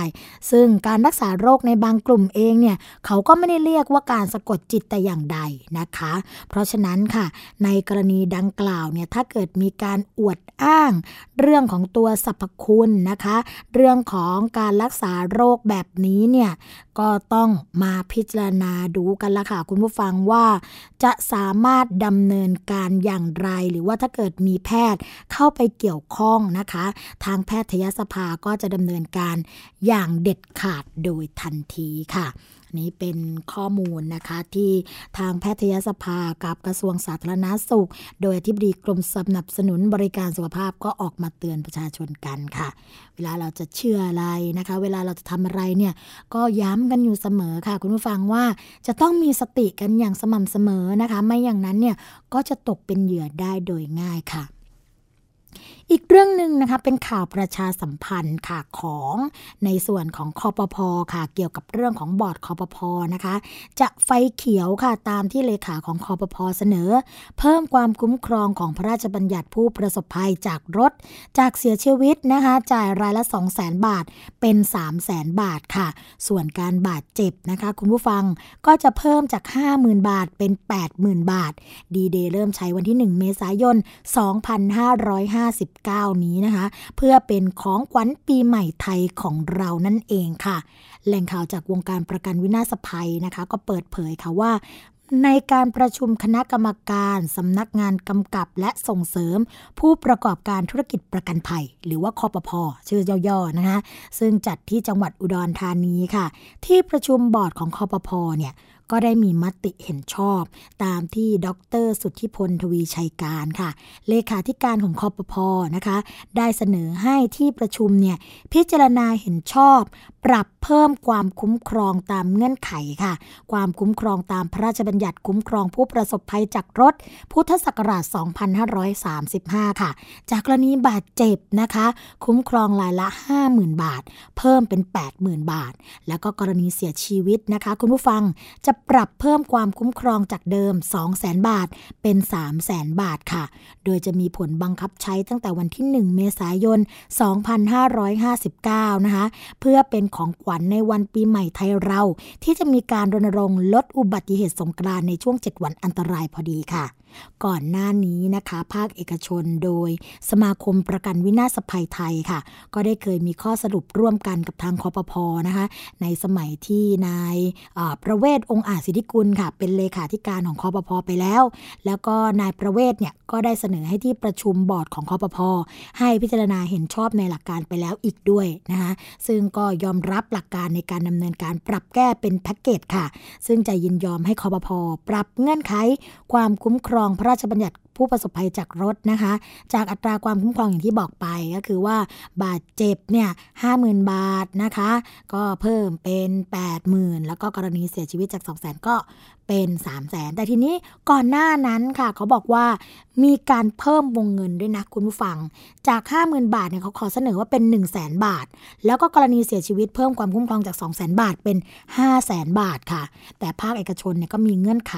ซึ่งการรักษาโรคในบางกลุ่มเองเนี่ยเขาก็ไม่ได้เรียกว่าการสะกดจิตแต่อย่างใดนะคะ เพราะฉะนั้นค่ะ ในกรณีดังกล่าวเนี่ยถ้าเกิดมีการอวดอ้าง เรื่องของตัวสรรพคุณนะคะ เรื่องของการรักษาโรคแบบนี้เนี่ยก็ต้องมาพิจารณาดูกันละค่ะ คุณผู้ฟังว่าจะสามารถดำเนินการอย่างไร หรือว่าถ้าเกิดมีแพทย์เข้าไปเกี่ยวข้องนะคะ ทางแพทยสภาก็จะดำเนินการอย่างเด็ดขาดโดยทันทีค่ะ นี้เป็นข้อมูลนะคะที่ทางแพทยสภากับกระทรวงสาธารณาสุข โดยอธิบดีกรมสนับสนุนบริการสุขภาพก็ออกมาเตือนประชาชนกันค่ะ เวลาเราจะเชื่ออะไรนะคะ เวลาเราจะทำอะไรเนี่ยก็ย้ำกันอยู่เสมอค่ะ คุณผู้ฟังว่าจะต้องมีสติกันอย่างสม่ำเสมอนะคะ ไม่อย่างนั้นเนี่ยก็จะตกเป็นเหยื่อได้โดยง่ายค่ะ อีกเรื่องหนึ่งนะคะเป็นข่าวประชาสัมพันธ์ค่ะของในส่วนของคอปพอค่ะ เกี่ยวกับเรื่องของบอร์ดคอปพอนะคะ จะไฟเขียวค่ะตามที่เลขาของคอปพอเสนอ เพิ่มความคุ้มครองของพระราชบัญญัติผู้ประสบภัยจากรถ จากเสียชีวิตนะคะ จ่ายรายละ 2 0 0 0 0 0บาทเป็น 3 0 0 0 0 0บาทค่ะ ส่วนการบาดเจ็บนะคะ คุณผู้ฟังก็จะเพิ่มจาก 50,000 บาทเป็น 80,000 บาท ดีเดย์เริ่มใช้วันที่ 1 เมษายน2559นี้นะคะ เพื่อเป็นของขวัญปีใหม่ไทยของเรานั่นเองค่ะ แหล่งข่าวจากวงการประกันวินาศภัยนะคะ ก็เปิดเผยค่ะว่าในการประชุมคณะกรรมการสำนักงานกำกับและส่งเสริม ผู้ประกอบการธุรกิจประกันภัย หรือว่าคอปพอชื่อย่อๆนะคะซึ่งจัดที่จังหวัดอุดรธานีค่ะ ที่ประชุมบอร์ดของคอปพอเนี่ย ก็ได้มีมติเห็นชอบ ตามที่ดร สุทธิพลทวีชัยการค่ะ เลขาธิการของคอปพอนะคะ ได้เสนอให้ที่ประชุมเนี่ยพิจารณาเห็นชอบ ปรับเพิ่มความคุ้มครองตามเงื่อนไขค่ะ ความคุ้มครองตามพระราชบัญญัติคุ้มครองผู้ประสบภัยจากรถ พุทธศักราช 2535 ค่ะ จากกรณีบาดเจ็บนะคะ คุ้มครองรายละ 50,000 บาท เพิ่มเป็น 80,000 บาท แล้วก็กรณีเสียชีวิตนะคะ คุณผู้ฟังจะปรับเพิ่มความคุ้มครองจากเดิม 200,000 บาทเป็น 300,000 บาทค่ะ โดยจะมีผลบังคับใช้ตั้งแต่วันที่ 1 เมษายน 2559 นะคะ เพื่อเป็นของขวัญในวันปีใหม่ไทยเรา ที่จะมีการรณรงค์ลดอุบัติเหตุสงกรานในช่วง 7 วันอันตรายพอดีค่ะ ก่อนหน้านี้นะคะ ภาคเอกชนโดย สมาคมประกันวินาศภัยไทยค่ะ ก็ได้เคยมีข้อสรุปร่วมกันกับทางคอปพอนะคะ ในสมัยที่นายประเวศองค์อาจสิทธิกุลค่ะ เป็นเลขาธิการของคอปพอไปแล้ว แล้วก็นายประเวศเนี่ยก็ได้เสนอให้ที่ประชุมบอร์ดของคอปพอให้พิจารณาเห็นชอบในหลักการไปแล้วอีกด้วยนะคะซึ่งก็ยอมรับหลักการในการดำเนินการปรับแก้เป็นแพ็กเกจค่ะ ซึ่งจะยินยอมให้คอปพอปรับเงื่อนไข ความคุ้มครองพระราชบัญญัติผู้ประสบภัยจากรถนะคะ จากอัตราความคุ้มครองอย่างที่บอกไปก็คือว่าบาดเจ็บเนี่ยห้าหมื่นบาทนะคะ ก็เพิ่มเป็น 8 0,000 แล้วก็กรณีเสียชีวิตจาก 2 0 0 0 0 0 ก็ เป็น 3 0 0แสนแต่ทีนี้ก่อนหน้านั้นค่ะ เขาบอกว่ามีการเพิ่มวงเงินด้วยนะคุณผู้ฟัง จาก 50,000 บาทเนี่ยเขาขอเสนอว่าเป็น 1 0 0 0 0แสนบาท แล้วก็กรณีเสียชีวิตเพิ่มความคุ้มครองจาก 2 0 0แสนบาทเป็น 5 0 0แสนบาทค่ะ แต่ภาคเอกชนเนี่ยก็มีเงื่อนไข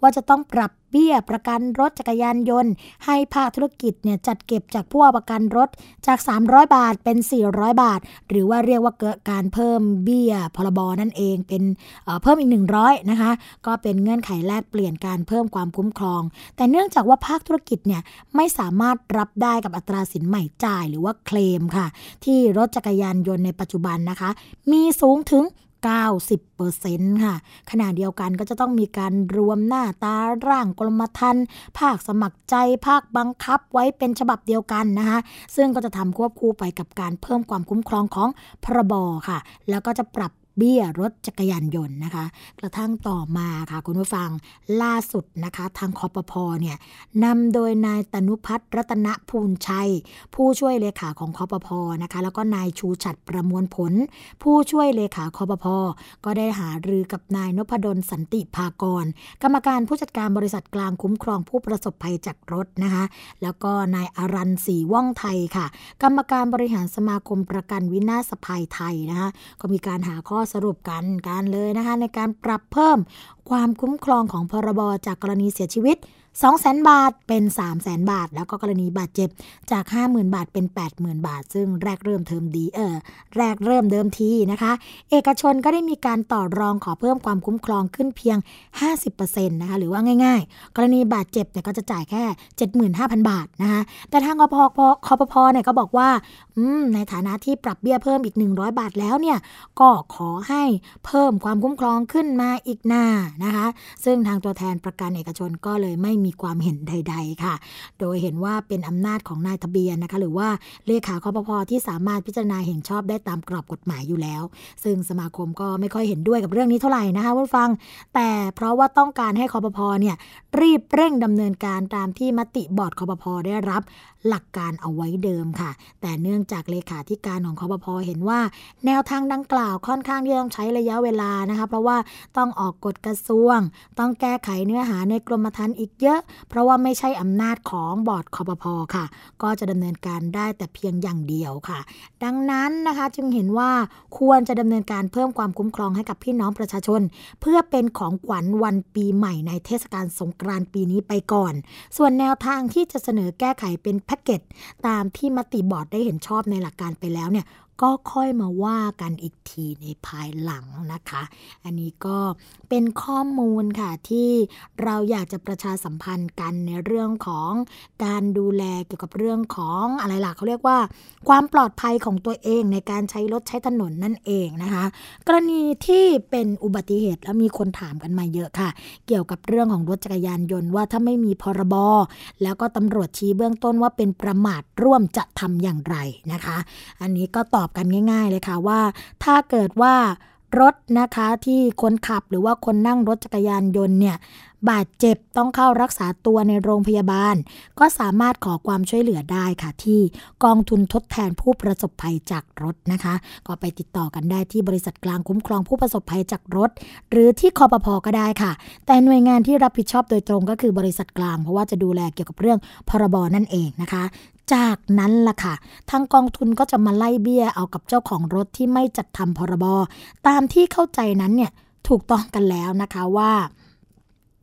ว่าจะต้องปรับเบี้ยประกันรถจักรยานยนต์ ให้ภาคธุรกิจเนี่ยจัดเก็บจากผู้ประกันรถจาก 300 บาทเป็น 400 บาท หรือว่าเรียกว่าเกิดการเพิ่มเบี้ยพรบนั่นเองเป็นเพิ่มอีก 100นะคะก็เป็นเงื่อนไขแลกเปลี่ยนการเพิ่มความคุ้มครอง แต่เนื่องจากว่าภาคธุรกิจเนี่ยไม่สามารถรับได้กับอัตราสินใหม่จ่ายหรือว่าเคลมค่ะ ที่รถจักรยานยนต์ในปัจจุบันนะคะ มีสูงถึง90%ค่ะ ขณะเดียวกันก็จะต้องมีการรวมหน้าตาร่างกรมธรรม์ภาคสมัครใจภาคบังคับไว้เป็นฉบับเดียวกันนะคะ ซึ่งก็จะทำควบคู่ไปกับการเพิ่มความคุ้มครองของพรบค่ะ แล้วก็จะปรับ เบี้ยรถจักรยานยนต์นะคะ กระทั่งต่อมาค่ะคุณผู้ฟังล่าสุดนะคะ ทางคอปพอเนี่ยนำโดยนายตนุพัฒน์รัตนภูลชัย ผู้ช่วยเลขาของคอปพอนะคะ แล้วก็นายชูฉัดประมวลผล ผู้ช่วยเลขาคอปพอก็ได้หารือกับนายนพดลสันติภากร กรรมการผู้จัดการบริษัทกลางคุ้มครองผู้ประสบภัยจากรถนะคะ แล้วก็นายอารันศรีว่องไทยค่ะ กรรมการบริหารสมาคมประกันวินาศภัยไทยนะคะก็มีการหาข้อสรุปกันการเลยนะคะในการปรับเพิ่มความคุ้มครองของพรบจากกรณีเสียชีวิต 200,000 บาทเป็น 300,000 บาท แล้วก็กรณีบาดเจ็บจาก 50,000 บาทเป็น 80,000 บาท ซึ่งแรกเริ่มเทอมดีเออแรกเริ่มเดิมทีนะคะ เอกชนก็ได้มีการต่อรองขอเพิ่มความคุ้มครองขึ้นเพียง 50%นะคะหรือว่าง่ายๆ กรณีบาดเจ็บเนี่ยก็จะจ่ายแค่ 75,000 บาทนะคะแต่ทางกพคอปพเนี่ยก็บอกว่าในฐานะที่ปรับเบี้ยเพิ่มอีก 100 บาทแล้วเนี่ยก็ขอให้เพิ่มความคุ้มครองขึ้นมาอีกหน้านะคะ ซึ่งทางตัวแทนประกันเอกชนก็เลยไม่มีความเห็นใด ๆ ค่ะ โดยเห็นว่าเป็นอำนาจของนายทะเบียนนะคะ หรือว่าเลขาคอปพอที่สามารถพิจารณาเห็นชอบได้ตามกรอบกฎหมายอยู่แล้ว ซึ่งสมาคมก็ไม่ค่อยเห็นด้วยกับเรื่องนี้เท่าไหร่นะคะคุณผู้ฟัง แต่เพราะว่าต้องการให้คอปพอเนี่ยรีบเร่งดำเนินการตามที่มติบอร์ดคอปพอได้รับหลักการเอาไว้เดิมค่ะ แต่เนื่องจากเลขาธิการของคอปพอเห็นว่า แนวทางดังกล่าวค่อนข้างที่ต้องใช้ระยะเวลานะคะ เพราะว่าต้องออกกฎกระทรวง ต้องแก้ไขเนื้อหาในกรมธรรม์อีกเยอะ เพราะว่าไม่ใช่อำนาจของบอร์ดคอปพอค่ะ ก็จะดำเนินการได้แต่เพียงอย่างเดียวค่ะ ดังนั้นนะคะจึงเห็นว่าควรจะดำเนินการเพิ่มความคุ้มครองให้กับพี่น้องประชาชน เพื่อเป็นของขวัญวันปีใหม่ในเทศกาลสงกรานต์ปีนี้ไปก่อน ส่วนแนวทางที่จะเสนอแก้ไขเป็นแพ็กเกจตามที่มติบอร์ดได้เห็นชอบในหลักการไปแล้วเนี่ย ก็ค่อยมาว่ากันอีกทีในภายหลังนะคะ อันนี้ก็เป็นข้อมูลค่ะที่เราอยากจะประชาสัมพันธ์กันในเรื่องของการดูแลเกี่ยวกับเรื่องของอะไรล่ะเขาเรียกว่า ความปลอดภัยของตัวเองในการใช้รถใช้ถนนนั่นเองนะคะ กรณีที่เป็นอุบัติเหตุแล้วมีคนถามกันมาเยอะค่ะ เกี่ยวกับเรื่องของรถจักรยานยนต์ว่าถ้าไม่มีพรบแล้วก็ตำรวจชี้เบื้องต้นว่าเป็นประมาทร่วมจะทำอย่างไรนะคะ อันนี้ก็ตอบกันง่าย ๆ เลยค่ะว่า ถ้าเกิดว่ารถนะคะที่คนขับหรือว่าคนนั่งรถจักรยานยนต์เนี่ยบาดเจ็บต้องเข้ารักษาตัวในโรงพยาบาล ก็สามารถขอความช่วยเหลือได้ค่ะ ที่กองทุนทดแทนผู้ประสบภัยจากรถนะคะ ก็ไปติดต่อกันได้ที่บริษัทกลางคุ้มครองผู้ประสบภัยจากรถ หรือที่คอปพอก็ได้ค่ะ แต่หน่วยงานที่รับผิดชอบโดยตรงก็คือบริษัทกลาง เพราะว่าจะดูแลเกี่ยวกับเรื่องพรบนั่นเองนะคะ จากนั้นล่ะค่ะ ทางกองทุนก็จะมาไล่เบี้ยเอากับเจ้าของรถที่ไม่จัดทำพรบตามที่เข้าใจนั้นเนี่ยถูกต้องกันแล้วนะคะว่า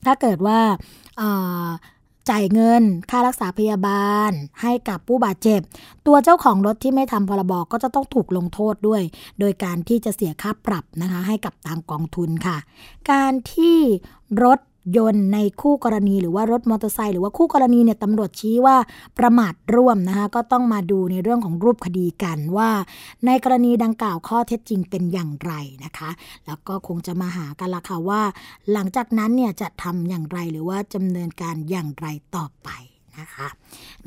ถ้าเกิดว่าจ่ายเงินค่ารักษาพยาบาล ให้กับผู้บาดเจ็บ ตัวเจ้าของรถที่ไม่ทำพรบก็จะต้องถูกลงโทษด้วย โดยการที่จะเสียค่าปรับนะคะให้กับทางกองทุนค่ะ การที่รถ ยนต์ในคู่กรณีหรือว่ารถมอเตอร์ไซค์หรือว่าคู่กรณีเนี่ยตำรวจชี้ว่าประมาทร่วมนะคะก็ต้องมาดูในเรื่องของรูปคดีกันว่า ในกรณีดังกล่าวข้อเท็จจริงเป็นอย่างไรนะคะ แล้วก็คงจะมาหากันละค่ะว่า หลังจากนั้นเนี่ยจะทำอย่างไรหรือว่าดำเนินการอย่างไรต่อไป นะคะ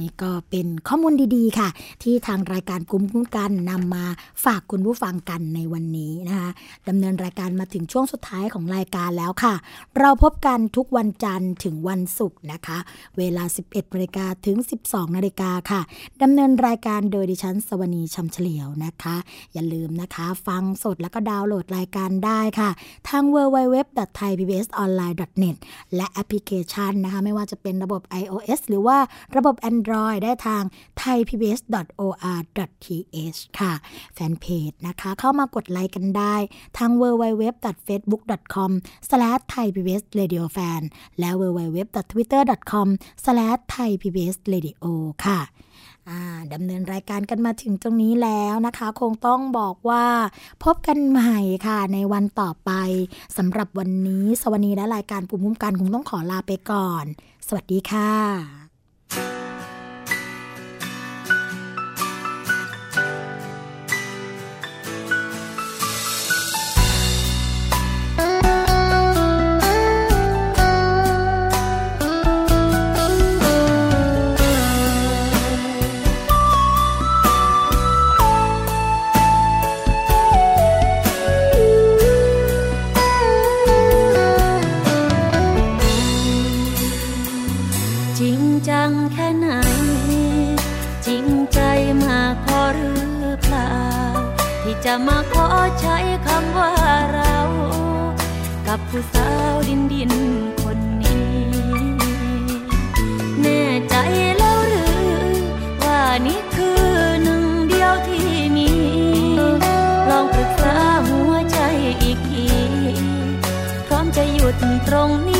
นี่ก็เป็นข้อมูลดีๆค่ะ ที่ทางรายการคุ้มคุ้มกันนำมาฝากคุณผู้ฟังกันในวันนี้นะคะดำเนินรายการมาถึงช่วงสุดท้ายของรายการแล้วค่ะ เราพบกันทุกวันจันทร์ถึงวันศุกร์นะคะ เวลา 11นาฬิกาถึง 12นาฬิกาค่ะดำเนินรายการโดยดิฉันสวนีชำเฉลียวนะคะ อย่าลืมนะคะ ฟังสดแล้วก็ดาวน์โหลดรายการได้ค่ะทาง www.thaipbsonline.net และแอปพลิเคชันนะคะ ไม่ว่าจะเป็นระบบ iOS หรือว่าระบบ Android ได้ทาง thaipbs.or.th ค่ะ แฟนเพจนะคะ เข้ามากดไลค์กันได้ทาง www.facebook.com/thaipbsradiofan และ www.twitter.com/thaipbsradio ค่ะดำเนินรายการกันมาถึงตรงนี้แล้วนะคะ คงต้องบอกว่าพบกันใหม่ค่ะในวันต่อไปสำหรับวันนี้ สวัสดีและรายการภูมิคุ้มกันคงต้องขอลาไปก่อน สวัสดีค่ะ จะมาขอใช้คำว่าเรา กับผู้สาวดินดินคนนี้ แน่ใจแล้วหรือ ว่านี่คือหนึ่งเดียวที่มี ลองปรึกษาหัวใจอีกทีพร้อมจะหยุดตรงนี้